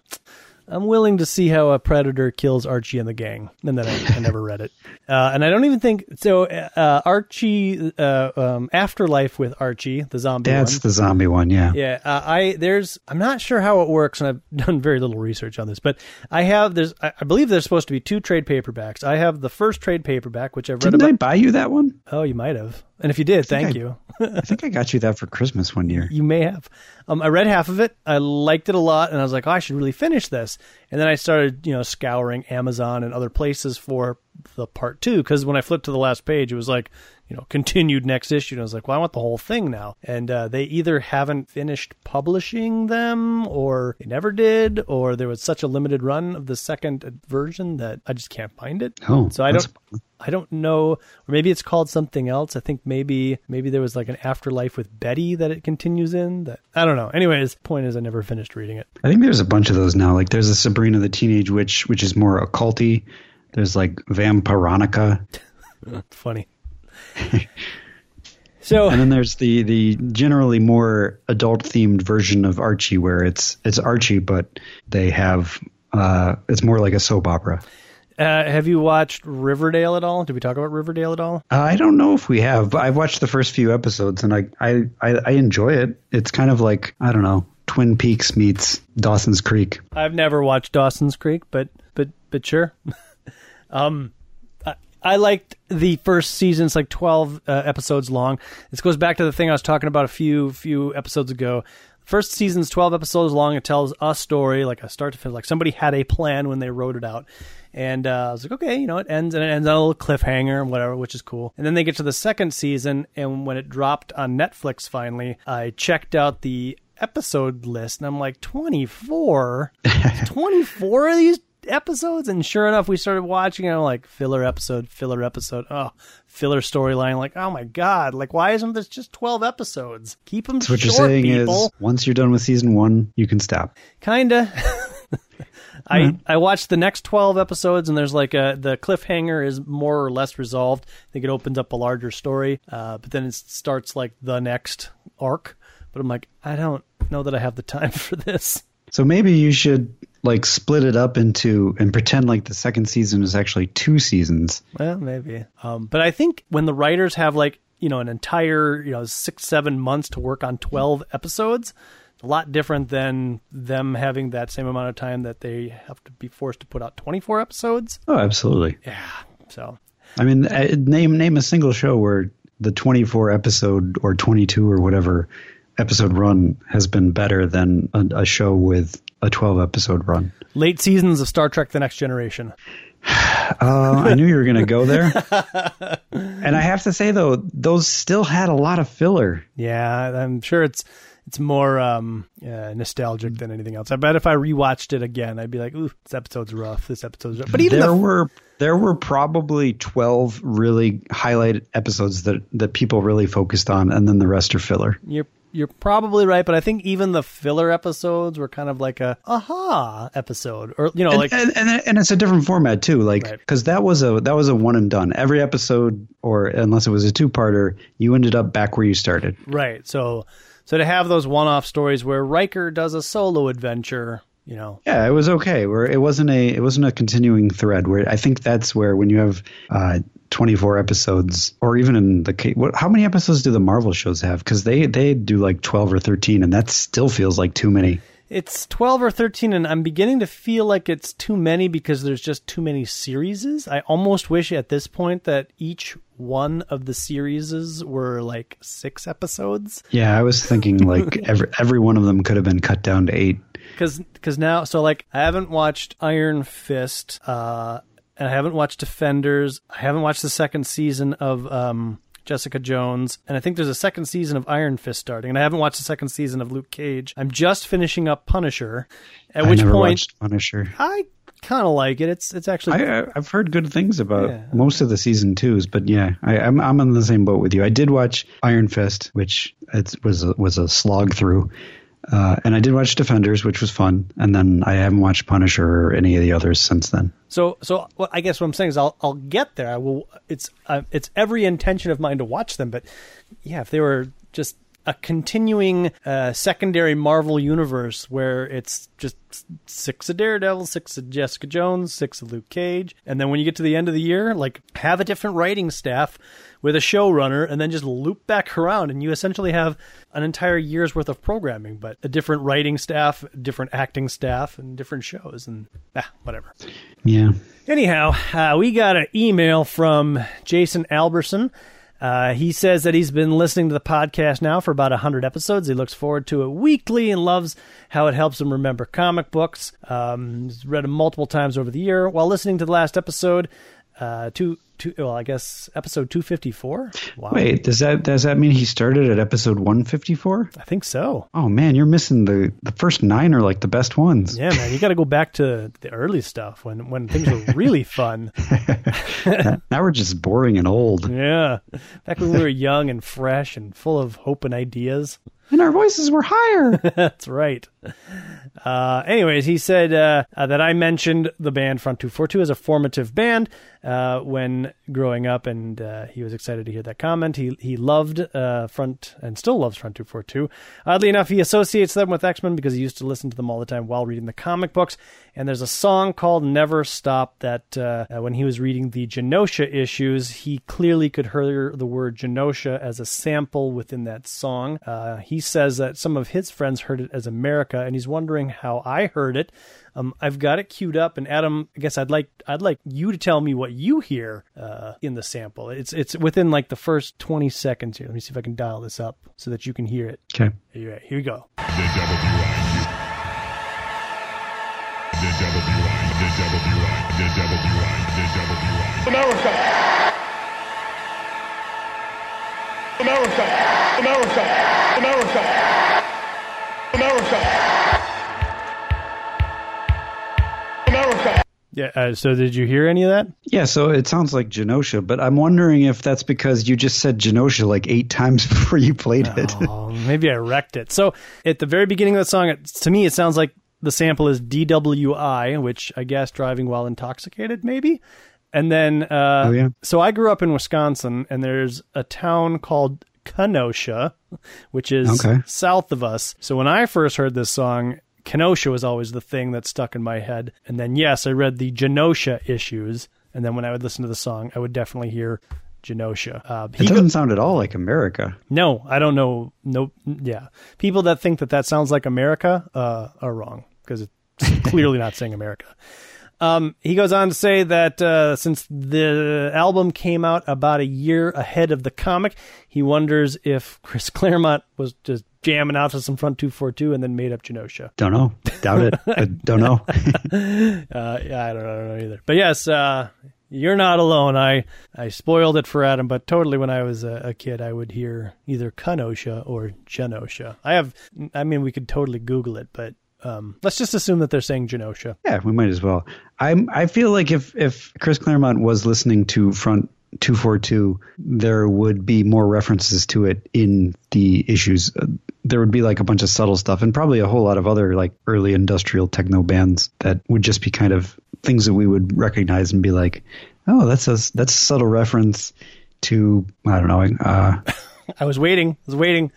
I'm willing to see how a predator kills Archie and the gang, and then I, I never read it. Uh, and I don't even think so. Uh, Archie, uh, um, Afterlife with Archie, the zombie. That's one. the zombie one, yeah. Yeah, uh, I there's I'm not sure how it works, and I've done very little research on this, but I have there's I, I believe there's supposed to be two trade paperbacks. I have the first trade paperback, which I've read Didn't about. I buy you that one? Oh, you might have, and if you did, thank I- you. I think I got you that for Christmas one year. You may have. Um, I read half of it. I liked it a lot, and I was like, oh, I should really finish this. And then I started, you know, scouring Amazon and other places for the part two because when I flipped to the last page, it was like, you know, continued next issue. And I was like, well, I want the whole thing now. And uh, they either haven't finished publishing them, or they never did, or there was such a limited run of the second version that I just can't find it. Oh, so I don't. I don't know, or maybe it's called something else. I think maybe maybe there was like an afterlife with Betty that it continues in. That I don't know. Anyways, point is, I never finished reading it. I think there's a bunch of those now. Like there's a Sabrina the Teenage Witch, which is more occulty. There's like Vampironica. Funny. so And then there's the the generally more adult themed version of Archie where it's it's Archie but they have uh it's more like a soap opera. Uh, have you watched Riverdale at all? Did we talk about Riverdale at all? Uh, I don't know if we have, but I've watched the first few episodes and I, I I I enjoy it. It's kind of like I don't know, Twin Peaks meets Dawson's Creek. I've never watched Dawson's Creek, but but but sure. um, I, I liked the first season. It's like twelve uh, episodes long. This goes back to the thing I was talking about a few few episodes ago. First season's twelve episodes long. It tells a story, like a start to finish. Like somebody had a plan when they wrote it out. And uh, I was like, okay, you know, it ends and it ends on a little cliffhanger and whatever, which is cool. And then they get to the second season, and when it dropped on Netflix finally, I checked out the episode list, and I'm like, 24? 24 of these episodes? And sure enough, we started watching, and I'm like, filler episode, filler episode, oh, filler storyline. Like, oh my God, like, why isn't this just 12 episodes? Keep them So what short, you're saying people. is once you're done with season one, you can stop. Kinda. I I watched the next twelve episodes, and there's like a the cliffhanger is more or less resolved. I think it opens up a larger story, uh, but then it starts like the next arc. But I'm like, I don't know that I have the time for this. So maybe you should like split it up into and pretend like the second season is actually two seasons. Well, maybe. Um, but I think when the writers have like you know an entire you know six seven months to work on twelve episodes, it's a lot different than them having that same amount of time that they have to be forced to put out twenty four episodes. Oh, absolutely. Yeah. So I mean, uh, name name a single show where the 24 episode or 22 or whatever episode run has been better than a, a show with a 12 episode run. late seasons of Star Trek: The Next Generation. Uh, I knew you were going to go there. and I have to say though, those still had a lot of filler. Yeah, I'm sure it's it's more um, uh, nostalgic than anything else. I bet if I rewatched it again, I'd be like, "Ooh, this episode's rough. This episode's rough." But even there the, were there were probably 12 really highlighted episodes that that people really focused on and then the rest are filler. you're you're probably right, but I think even the filler episodes were kind of like a aha episode, or you know, like and, and, and it's a different format too like Right. because that was a that was a one and done every episode or unless it was a two-parter you ended up back where you started right. So so to have those one-off stories where Riker does a solo adventure, you know, yeah it was okay where it wasn't a it wasn't a continuing thread where i think that's where when you have uh 24 episodes or even in the case what how many episodes do the marvel shows have because they they do like 12 or 13 and that still feels like too many It's 12 or 13, and I'm beginning to feel like it's too many because there's just too many series. I almost wish at this point that each one of the series were like six episodes. yeah i was thinking like every every one of them could have been cut down to eight Because cause now, so like, I haven't watched Iron Fist, uh, and I haven't watched Defenders. I haven't watched the second season of um, Jessica Jones, and I think there's a second season of Iron Fist starting, and I haven't watched the second season of Luke Cage. I'm just finishing up Punisher, at I which point watched punisher I kind of like it. It's it's actually I, I've heard good things about Yeah. most of the season twos, but yeah, I, I'm I'm on the same boat with you. I did watch Iron Fist, which it was a, was a slog through, uh, and I did watch Defenders, which was fun, and then I haven't watched Punisher or any of the others since then. So, so what I guess what I'm saying is I'll I'll get there. I will. It's uh, it's every intention of mine to watch them, but yeah, if they were just a continuing uh, secondary Marvel universe where it's just six of Daredevil, six of Jessica Jones, six of Luke Cage, and then when you get to the end of the year, like have a different writing staff with a showrunner, and then just loop back around, and you essentially have an entire year's worth of programming, but a different writing staff, different acting staff, and different shows, and ah, whatever. Yeah, Anyhow, uh, we got an email from Jason Alberson. Uh, he says that he's been listening to the podcast now for about 100 episodes. He looks forward to it weekly and loves how it helps him remember comic books. Um, he's read them multiple times over the year. While listening to the last episode, uh, two, two, well, I guess episode 254? Wow. wait, does that does that mean he started at episode 154? I think so. Oh man, you're missing the the first nine are like the best ones. Yeah, man, you got to go back to the early stuff when, when things were really fun. now we're just boring and old, Yeah. Back when we were young and fresh and full of hope and ideas. and our voices were higher. That's right. Uh, anyways, he said uh, uh, that I mentioned the band Front 242 as a formative band uh, when growing up, and uh, he was excited to hear that comment. He he loved uh, Front and still loves Front 242. Oddly enough, he associates them with X Men because he used to listen to them all the time while reading the comic books. And there's a song called Never Stop that uh, uh, when he was reading the Genosha issues, he clearly could hear the word Genosha as a sample within that song. Uh, he says that some of his friends heard it as America, and he's wondering how I heard it. Um, I've got it queued up, and Adam, I guess I'd like I'd like you to tell me what you hear uh, in the sample. It's it's within like the first twenty seconds here. Let me see if I can dial this up so that you can hear it. Okay. Here, right, here we go. The WIU. The WI. The WI. The WI. The WI. America. America. America. America. America. America. Yeah. Uh, so did you hear any of that? Yeah, so it sounds like Genosha, but I'm wondering if that's because you just said Genosha like eight times before you played it. Oh, maybe I wrecked it. So at the very beginning of the song, it, to me, it sounds like the sample is DWI, which I guess driving while intoxicated, maybe. And then, uh, Oh, yeah. so I grew up in Wisconsin, and there's a town called Kenosha, which is Okay. south of us. So when I first heard this song, Kenosha was always the thing that stuck in my head. And then, yes, I read the Genosha issues. And then when I would listen to the song, I would definitely hear Genosha. Uh, It doesn't sound at all like America. no, I don't know. No, yeah. People that think that that sounds like America uh, are wrong because it's clearly not saying America. Um, he goes on to say that uh, since the album came out about a year ahead of the comic, he wonders if Chris Claremont was just jamming out to some Front 242 and then made up Genosha. Don't know. Doubt it. I don't know. Uh, yeah, I don't, I don't know either. But yes, uh, you're not alone. I, I spoiled it for Adam, but totally when I was a, a kid, I would hear either Kenosha or Genosha. I have, I mean, we could totally Google it, but um, let's just assume that they're saying Genosha. yeah, we might as well. I'm. I feel like if if Chris Claremont was listening to Front 242, there would be more references to it in the issues. There would be like a bunch of subtle stuff and probably a whole lot of other like early industrial techno bands that would just be kind of things that we would recognize and be like, oh, that's a that's a subtle reference to I don't know. Uh, I was waiting, I was waiting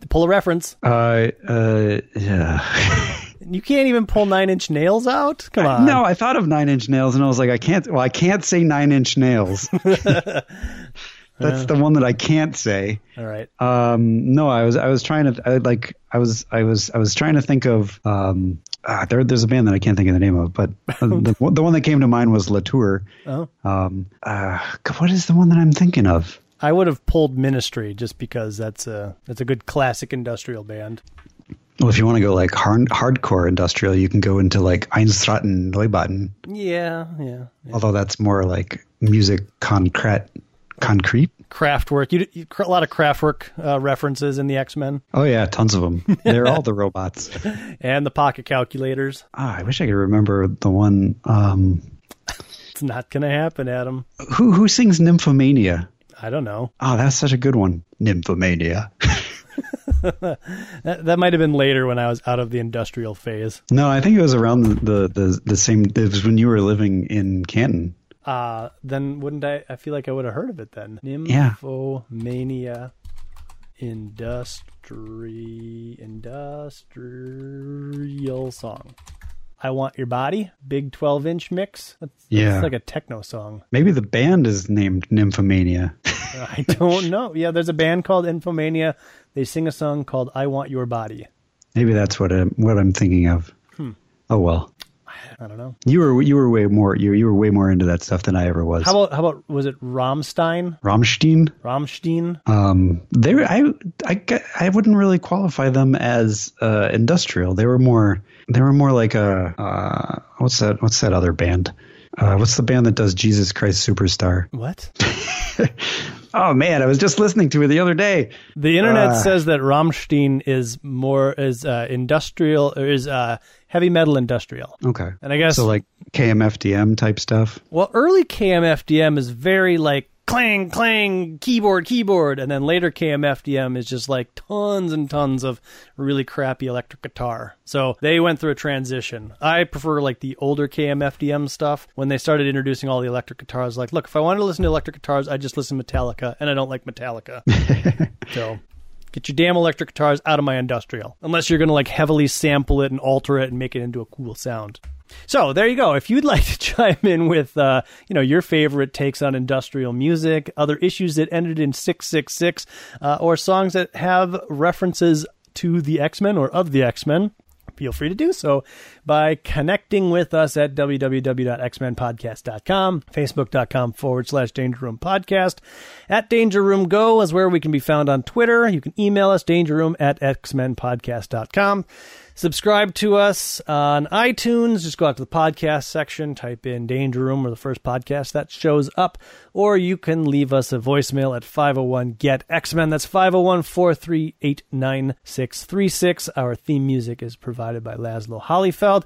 to pull a reference. uh, uh, yeah. You can't even pull Nine Inch Nails out. Come on. No, I thought of Nine Inch Nails, and I was like, I can't. Well, I can't say Nine Inch Nails. That's the one that I can't say. All right. Um, no, I was I was trying to I, like I was I was I was trying to think of um, ah, there there's a band that I can't think of the name of, but the, one- the one that came to mind was Latour. Oh. Um, uh, what is the one that I'm thinking of? I would have pulled Ministry just because that's a that's a good classic industrial band. Well, if you want to go like hard, hardcore industrial, you can go into like Einstürzende Neubauten, Yeah, yeah. yeah. although that's more like music concrete. Concrete. Kraftwerk. You, you a lot of Kraftwerk uh, references in the X Men Oh yeah, tons of them. They're all the robots. and the pocket calculators. Ah, I wish I could remember the one. Um, It's not gonna happen, Adam. who who sings Nymphomania? I don't know. Oh, that's such a good one. Nymphomania. That, that might have been later when I was out of the industrial phase. No, I think it was around the, the, the, the same. It was when you were living in Canton. Uh, then wouldn't I? I feel like I would have heard of it then. Yeah. Nymphomania industry industrial song. I want your body. Big twelve inch mix. That's, that's Yeah. like a techno song. Maybe the band is named Nymphomania. I don't know. Yeah, there's a band called Infomania. They sing a song called "I Want Your Body." Maybe that's what I'm, what I'm thinking of. Oh well, I don't know. you were you were way more you you were way more into that stuff than I ever was. How about how about was it Rammstein? Rammstein? Rammstein? Um, they were, I I I wouldn't really qualify them as uh, industrial. They were more they were more like a uh, what's that what's that other band? Uh, what's the band that does Jesus Christ Superstar? What? Oh man, I was just listening to it the other day. The internet Uh. says that Rammstein is more is uh, industrial or is uh, heavy metal industrial. Okay, And I guess so like KMFDM type stuff. well, early KMFDM is very like clang clang keyboard keyboard, and then later KMFDM is just like tons and tons of really crappy electric guitar. So they went through a transition. I prefer like the older KMFDM stuff. When they started introducing all the electric guitars, like look, if I wanted to listen to electric guitars, I just listen to Metallica, and I don't like Metallica. so. Get your damn electric guitars out of my industrial. Unless you're going to like heavily sample it and alter it and make it into a cool sound. So there you go. If you'd like to chime in with, uh, you know, your favorite takes on industrial music, other issues that ended in 666, uh, or songs that have references to the X-Men or of the X-Men, feel free to do so by connecting with us at www.xmenpodcast.com, facebook.com forward slash Danger Room Podcast. At Danger Room Go is where we can be found on Twitter. You can email us, danger room at xmenpodcast.com. Subscribe to us on iTunes. Just go out to the podcast section, type in Danger Room or the first podcast that shows up, or you can leave us a voicemail at 501 GET X Men. That's 501 438 9636. Our theme music is provided by Laszlo Hollyfeld.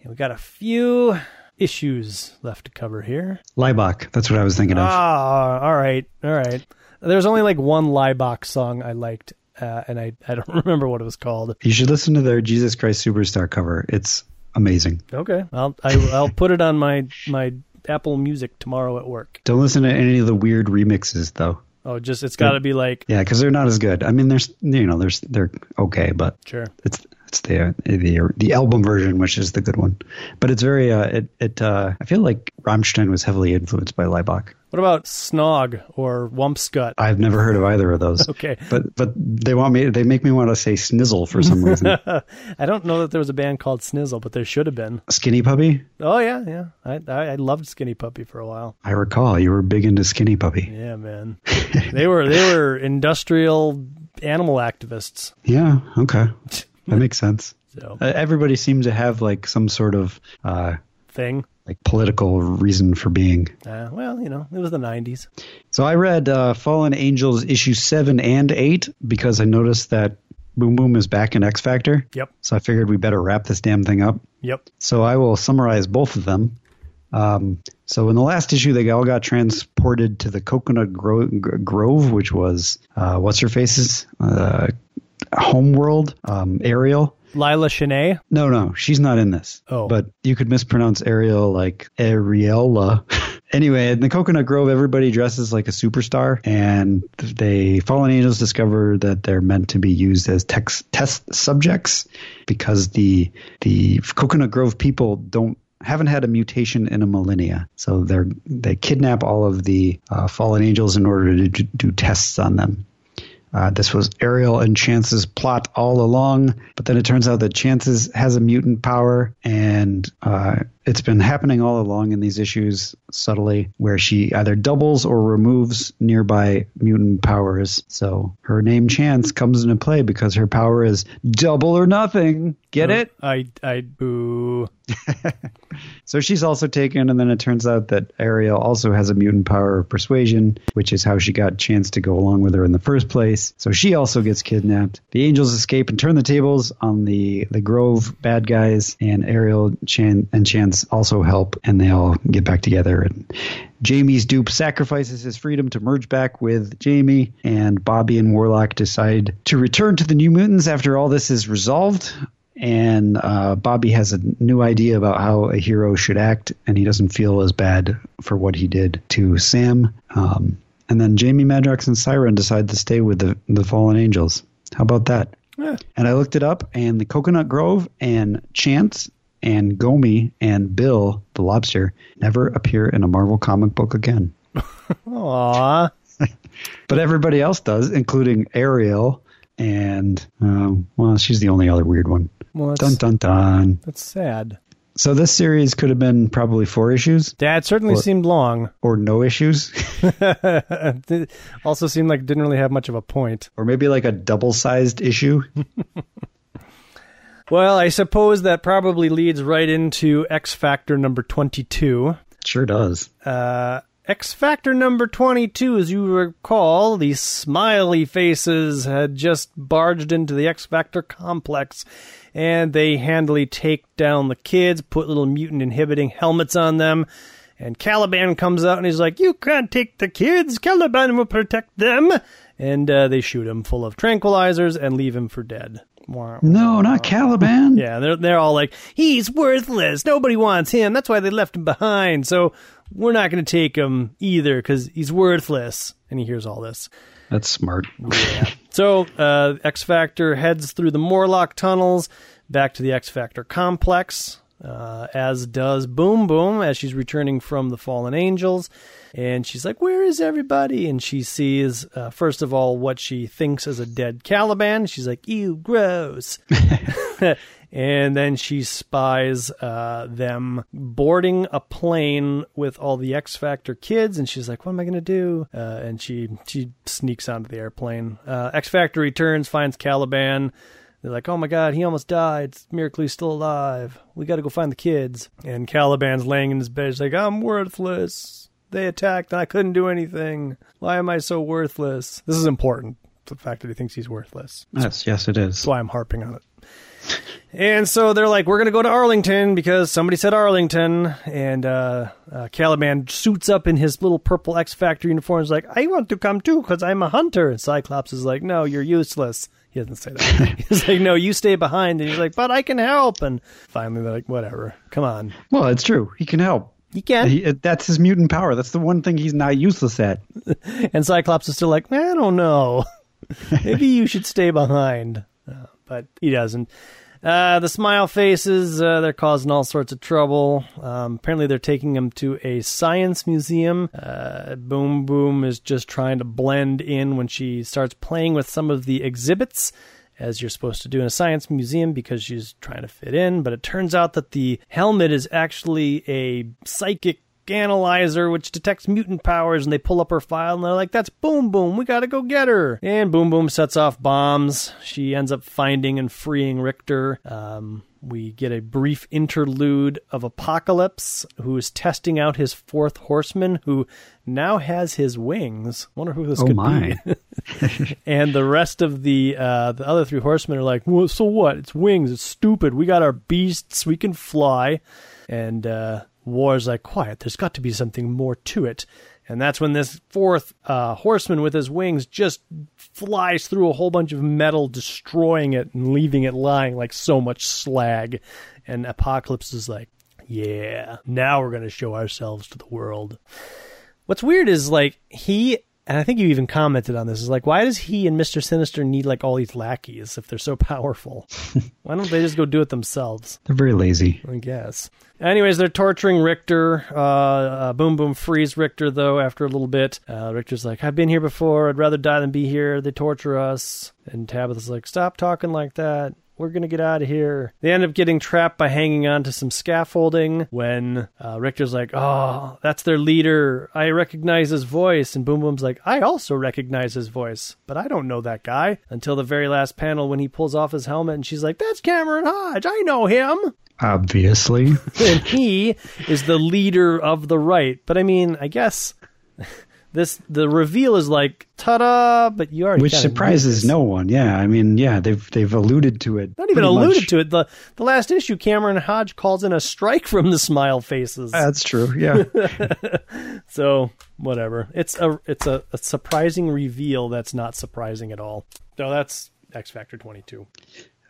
And we got a few issues left to cover here. Laibach, that's what I was thinking of. Ah, all right, all right. There's only like one Laibach song I liked, uh, and I, I don't remember what it was called. You should listen to their Jesus Christ Superstar cover. It's amazing. Okay, I'll I, I'll put it on my my Apple Music tomorrow at work. Don't listen to any of the weird remixes though. Oh, just it's got to be like Yeah, because they're not as good. I mean, there's you know, there's they're okay, but sure. it's it's the the the album version, which is the good one. But it's very uh, it it uh, I feel like Rammstein was heavily influenced by Laibach. What about Snog or Wumpscut? I've never heard of either of those. Okay. but but they want me they make me want to say Snizzle for some reason. I don't know that there was a band called Snizzle, but there should have been. Skinny Puppy. Oh yeah, yeah. I I, I loved Skinny Puppy for a while. I recall you were big into Skinny Puppy. Yeah, man. they were they were industrial animal activists. Yeah. Okay. That makes sense. So Uh, everybody seems to have like some sort of uh, thing. like political reason for being. Uh, well, you know, it was the '90s. So I read uh, Fallen Angels issue seven and eight because I noticed that Boom Boom is back in X Factor. Yep. So I figured we better wrap this damn thing up. Yep. So I will summarize both of them. Um, so in the last issue, they all got transported to the Coconut Gro- Gro- Grove, which was uh, what's her face's uh, homeworld, um, Ariel. Lila Cheney. No, no, she's not in this. Oh. But you could mispronounce Ariel like Ariella. anyway, in the Coconut Grove, everybody dresses like a superstar, and they Fallen Angels discover that they're meant to be used as tex- test subjects because the the Coconut Grove people don't haven't had a mutation in a millennia, so they're they kidnap all of the uh, fallen angels in order to do, do tests on them. Uh, this was Ariel and Chance's plot all along, but then it turns out that Chance's has a mutant power, and uh, it's been happening all along in these issues subtly, where she either doubles or removes nearby mutant powers. So her name Chance comes into play because her power is double or nothing. Get oh, it? I I boo. So she's also taken, and then it turns out that Ariel also has a mutant power of persuasion, which is how she got Chance to go along with her in the first place. So she also gets kidnapped. The angels escape and turn the tables on the the Grove bad guys, and Ariel Chan and Chance also help, and they all get back together. And Jamie's dupe sacrifices his freedom to merge back with Jamie, and Bobby and Warlock decide to return to the New Mutants after all this is resolved and uh, Bobby has a new idea about how a hero should act, and he doesn't feel as bad for what he did to Sam. Um, and then Jamie Madrox and Siren decide to stay with the the fallen angels. How about that? Yeah. And I looked it up, and the Coconut Grove and Chance and Gomi and Bill the lobster never appear in a Marvel comic book again. Aw. But everybody else does, including Ariel. And um, well, she's the only other weird one. Well, Dun that's, dun dun. that's sad. So this series could have been probably four issues Dad certainly What? seemed long. or no issues, also seemed like it didn't really have much of a point. or maybe like a double-sized issue. Well, I suppose that probably leads right into X Factor number 22. Sure does. Uh, X Factor number 22, as you recall, the smiley faces had just barged into the X Factor complex and they handily take down the kids, put little mutant inhibiting helmets on them. And Caliban comes out and he's like, You can't take the kids. Caliban will protect them. And uh, they shoot him full of tranquilizers and leave him for dead. Wah, No, not Caliban. yeah, they're they're all like, he's worthless. Nobody wants him. That's why they left him behind. So we're not going to take him either because he's worthless. And he hears all this. That's smart. So uh, X Factor heads through the Morlock tunnels back to the X Factor complex. Uh, as does Boom Boom as she's returning from the Fallen Angels. And she's like, Where is everybody? And she sees, uh, first of all, what she thinks is a dead Caliban. She's like, Ew, gross. and then she spies uh, them boarding a plane with all the X Factor kids. And she's like, What am I going to do? Uh, and she, she sneaks onto the airplane. Uh, X Factor returns, finds Caliban. They're like, oh my god, he almost died. Miracle he's still alive. We gotta go find the kids. And Caliban's laying in his bed. He's like, I'm worthless. They attacked and I couldn't do anything. Why am I so worthless? This is important. The fact that he thinks he's worthless. Yes, yes, it is. That's why I'm harping on it. And so they're like, we're going to go to Arlington because somebody said Arlington. And uh, uh, Caliban suits up in his little purple X Factor uniform. He's like, I want to come too because I'm a hunter. And Cyclops is like, no, you're useless. He doesn't say that. he's like, no, you stay behind. And he's like, but I can help. And finally, they're like, whatever. Come on. Well, it's true. He can help. He can. He, that's his mutant power. That's the one thing he's not useless at. And Cyclops is still like, I don't know. Maybe you should stay behind. Uh, but he doesn't. Uh, the smile faces, uh, they're causing all sorts of trouble. Um, apparently, they're taking him to a science museum. Uh, Boom Boom is just trying to blend in when she starts playing with some of the exhibits, as you're supposed to do in a science museum because she's trying to fit in. But it turns out that the helmet is actually a psychic analyzer which detects mutant powers and they pull up her file and they're like that's boom boom we gotta go get her and boom boom sets off bombs she ends up finding and freeing richter um, we get a brief interlude of apocalypse who is testing out his fourth horseman who now has his wings wonder who this Oh could my. be and the rest of the uh, the other three horsemen are like, well, so what? It's wings. It's stupid. We got our beasts. We can fly. And uh, War's like, quiet. There's got to be something more to it. And that's when this fourth uh, horseman with his wings just flies through a whole bunch of metal, destroying it and leaving it lying like so much slag. And Apocalypse is like, yeah, now we're going to show ourselves to the world. What's weird is like he and I think you even commented on this is like why does he and Mr. Sinister need like all these lackeys if they're so powerful? why don't they just go do it themselves? They're very lazy. I guess. Anyways, they're torturing Richter. Uh, uh, Boom Boom frees Richter though after a little bit. Uh, Richter's like, "I've been here before. I'd rather die than be here. They torture us." And Tabitha's like, "Stop talking like that. We're gonna get out of here. They end up getting trapped by hanging on to some scaffolding. When uh, Richter's like, "Oh, that's their leader. I recognize his voice," and Boom Boom's like, "I also recognize his voice, but I don't know that guy." Until the very last panel when he pulls off his helmet, and she's like, "That's Cameron Hodge. I know him." Obviously. and he is the leader of the right. But I mean, I guess this the reveal is like ta-da, but you already Which surprises no one. Yeah, I mean, yeah, they've they've alluded to it. Not even alluded much. to it. The the last issue, Cameron Hodge calls in a strike from the smile faces. That's true. Yeah. so whatever. It's a it's a, a surprising reveal that's not surprising at all. So that's X Factor twenty two.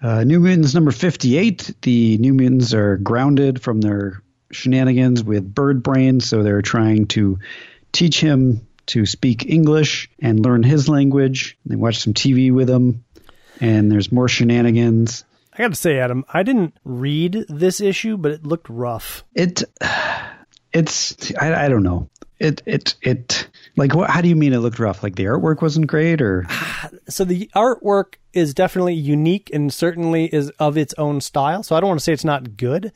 Uh, New Mutants number 58. The New Mutants are grounded from their shenanigans with Bird Brain, so they're trying to teach him to speak English and learn his language. They watch some TV with him, and there's more shenanigans. I got to say, Adam, I didn't read this issue, but it looked rough. It, it's, I, I don't know. It, it, it, like, what, how do you mean it looked rough? Like the artwork wasn't great, or so the artwork is definitely unique and certainly is of its own style. So I don't want to say it's not good,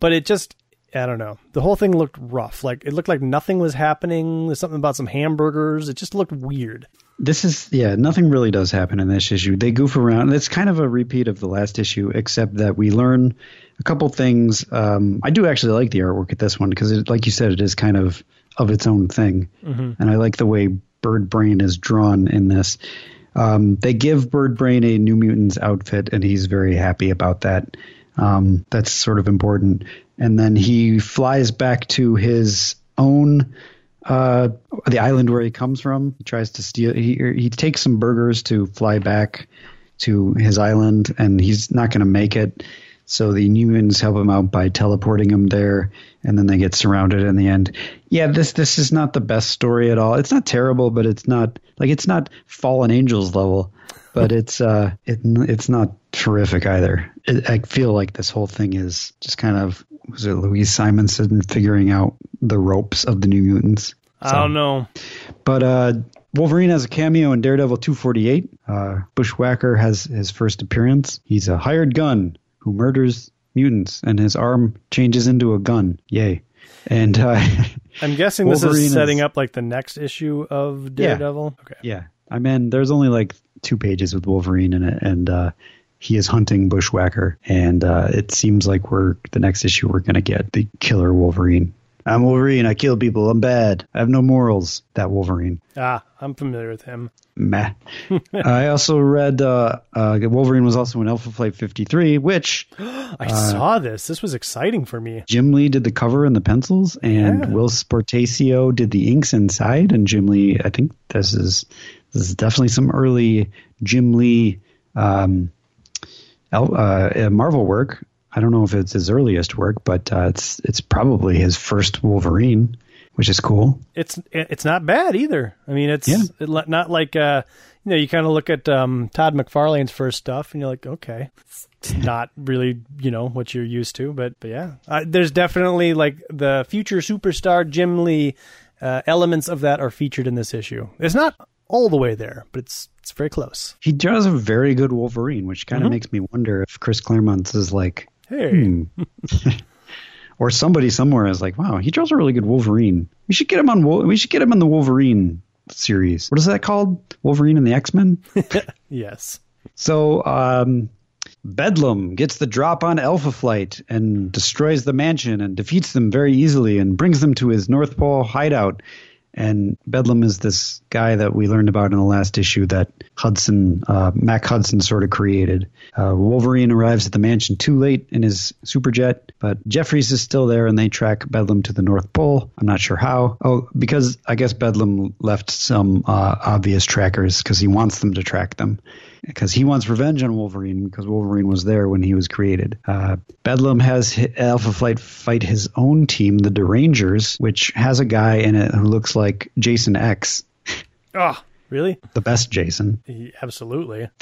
but it just I don't know. The whole thing looked rough. Like it looked like nothing was happening. There's something about some hamburgers. It just looked weird. This is yeah, nothing really does happen in this issue. They goof around. It's kind of a repeat of the last issue, except that we learn a couple things. Um, I do actually like the artwork at this one because, like you said, it is kind of of its own thing, and I like the way Bird Brain is drawn in this. Um, they give Bird Brain a New Mutants outfit, and he's very happy about that. Um, that's sort of important. And then he flies back to his own uh, the island where he comes from. He tries to steal. He he takes some burgers to fly back to his island, and he's not going to make it. So the New Mutants help him out by teleporting him there, and then they get surrounded in the end. Yeah, this this is not the best story at all. It's not terrible, but it's not like it's not Fallen Angels level, but it's uh it it's not terrific either. It, I feel like this whole thing is just kind of was it Louise Simonson figuring out the ropes of the New Mutants. I don't know. But uh, Wolverine has a cameo in Daredevil 248. Uh, Bushwhacker has his first appearance. He's a hired gun who murders mutants, and his arm changes into a gun. Yay! And uh, I'm guessing this is setting is- up like the next issue of Daredevil. Okay. yeah, I mean, there's only like two pages with Wolverine in it, and uh, he is hunting Bushwhacker, and uh, it seems like we're the next issue we're gonna get the killer Wolverine. I'm Wolverine. I kill people. I'm bad. I have no morals. That Wolverine. Ah, I'm familiar with him. Meh. I also read uh, uh, Wolverine was also in Alpha Flight 53, which I saw this. This was exciting for me. Jim Lee did the cover and the pencils, and Yeah. Whilce Portacio did the inks inside. And Jim Lee, I think this is this is definitely some early Jim Lee um, uh, Marvel work. I don't know if it's his earliest work, but uh, it's it's probably his first Wolverine, which is cool. It's it's not bad either. I mean, it's Yeah. not like uh, you know, you kind of look at um, Todd McFarlane's first stuff, and you're like, okay, it's, it's not really you know what you're used to, but but yeah, uh, there's definitely like the future superstar Jim Lee uh, elements of that are featured in this issue. It's not all the way there, but it's it's very close. He draws a very good Wolverine, which kind of makes me wonder if Chris Claremont is like, Hey, hmm. or somebody somewhere is like, wow, he draws a really good Wolverine. We should get him on. We should get him on the Wolverine series. What is that called? Wolverine and the X Men. yes, so, um, Bedlam gets the drop on Alpha Flight and destroys the mansion and defeats them very easily and brings them to his North Pole hideout. And Bedlam is this guy that we learned about in the last issue that Hudson, uh, Mac Hudson, sort of created. Uh, Wolverine arrives at the mansion too late in his superjet, but Jeffries is still there, and they track Bedlam to the North Pole. I'm not sure how. Oh, because I guess Bedlam left some uh, obvious trackers because he wants them to track them because he wants revenge on Wolverine because Wolverine was there when he was created. Uh, Bedlam has Alpha Flight fight his own team, the Derangers, which has a guy in it who looks like Jason X, oh, really? the best Jason. Yeah, Absolutely.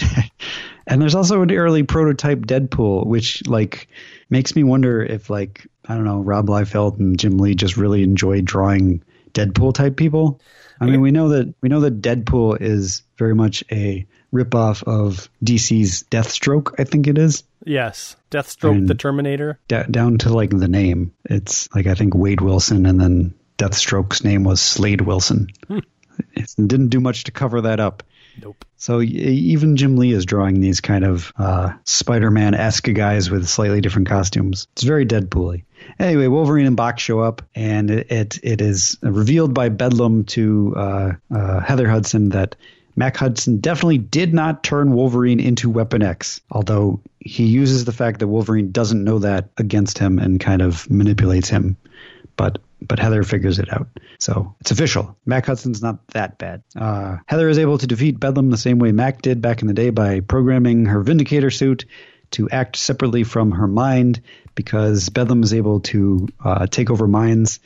And there's also an early prototype Deadpool, which like makes me wonder if like I don't know Rob Liefeld and Jim Lee just really enjoyed drawing Deadpool type people. I mean, we know that we know that Deadpool is very much a ripoff of DC's Deathstroke. I think it is Yes, Deathstroke, And- the Terminator. D- down to like the name. It's like I think Wade Wilson, and then Deathstroke's name was Slade Wilson. Hmm. it didn't do much to cover that up. Nope. So even Jim Lee is drawing these kind of uh, Spider-Man esque guys with slightly different costumes. It's very Deadpool-y. Anyway, Wolverine and Bach show up, and it it, it is revealed by Bedlam to uh, uh, Heather Hudson that Mac Hudson definitely did not turn Wolverine into Weapon X, although he uses the fact that Wolverine doesn't know that against him and kind of manipulates him. But but Heather figures it out. So it's official. Mac Hudson's not that bad. Uh, Heather is able to defeat Bedlam the same way Mac did back in the day by programming her Vindicator suit to act separately from her mind because Bedlam is able to uh, take over minds.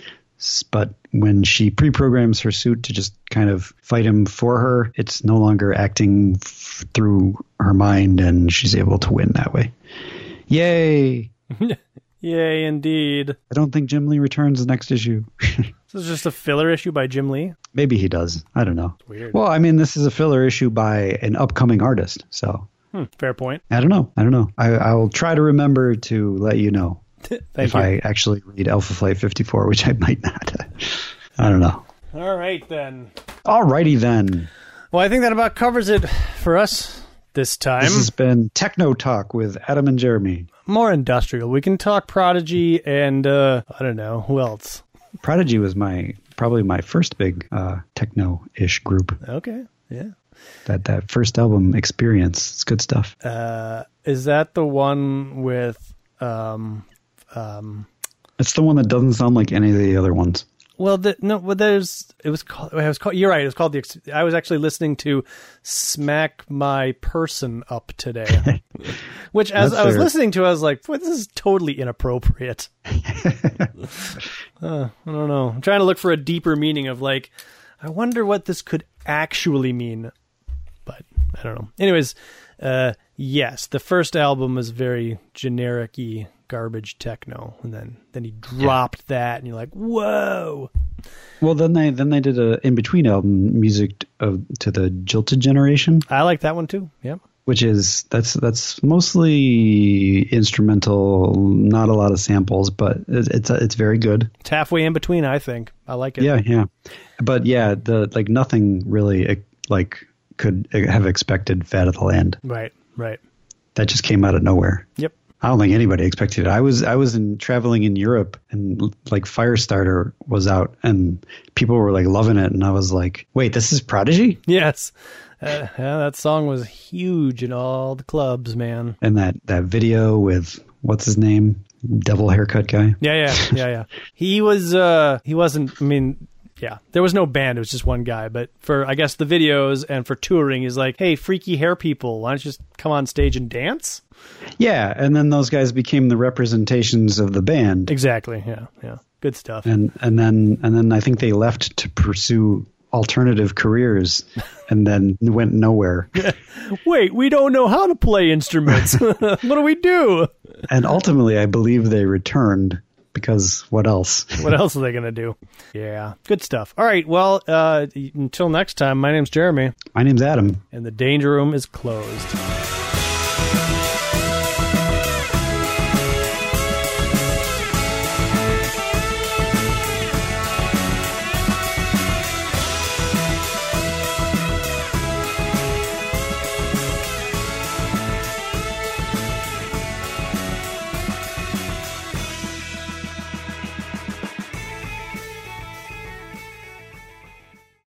But when she pre-programs her suit to just kind of fight him for her, it's no longer acting f- through her mind, and she's able to win that way. Yay! Yay, indeed. I don't think Jim Lee returns the next issue. This is just a filler issue by Jim Lee. Maybe he does. I don't know. Weird. Well, I mean, this is a filler issue by an upcoming artist, so Hmm, fair point. I don't know. I don't know. I, I will try to remember to let you know Thank if you. I actually read Alpha Flight 54, which I might not. I don't know. All right then. Alrighty then. Well, I think that about covers it for us this time. This has been Techno Talk with Adam and Jeremy. More industrial. We can talk Prodigy and uh I don't know who else. Prodigy was my probably my first big uh, techno-ish group. Okay. Yeah. That that first album, Experience, it's good stuff. Uh, is that the one with um um It's the one that doesn't sound like any of the other ones. Well the, no well there's it was called it was called you're right it was called the Ex- I was actually listening to Smack My Person Up today which as That's I was fair. listening to I was like "Boy, this is totally inappropriate uh, I don't know I'm trying to look for a deeper meaning of like I wonder what this could actually mean but I don't know. Anyways, uh, yes, the first album was very generic-y garbage techno, and then then he dropped that, and you're like, whoa. Well, then they then they did a in between album music of, to the Jilted Generation, I like that one too. Yep. which is that's that's mostly instrumental, not a lot of samples, but it's it's, it's very good. It's halfway in between, I think. I like it. Yeah, yeah, but yeah, the like nothing really like could have expected Fat of the Land. Right. Right. That just came out of nowhere. Yep. I don't think anybody expected it. I was I was in traveling in Europe and like Firestarter was out and people were like loving it and I was like, wait, this is Prodigy? Yes. Uh, yeah, that song was huge in all the clubs, man. And that that video with what's his name, devil haircut guy. Yeah, yeah, yeah, yeah. He was uh he wasn't I mean yeah, there was no band. It was just one guy. But for I guess the videos and for touring, he's like, "Hey, freaky hair people, why don't you just come on stage and dance?" Yeah, and then those guys became the representations of the band. Exactly. Yeah, yeah. Good stuff. And and then and then I think they left to pursue alternative careers and then went nowhere. Wait, we don't know how to play instruments. what do we do? and ultimately I believe they returned because what else? What else are they gonna do? Yeah, good stuff. All right. Well, uh, until next time. My name's Jeremy, My name's Adam. and the danger room is closed.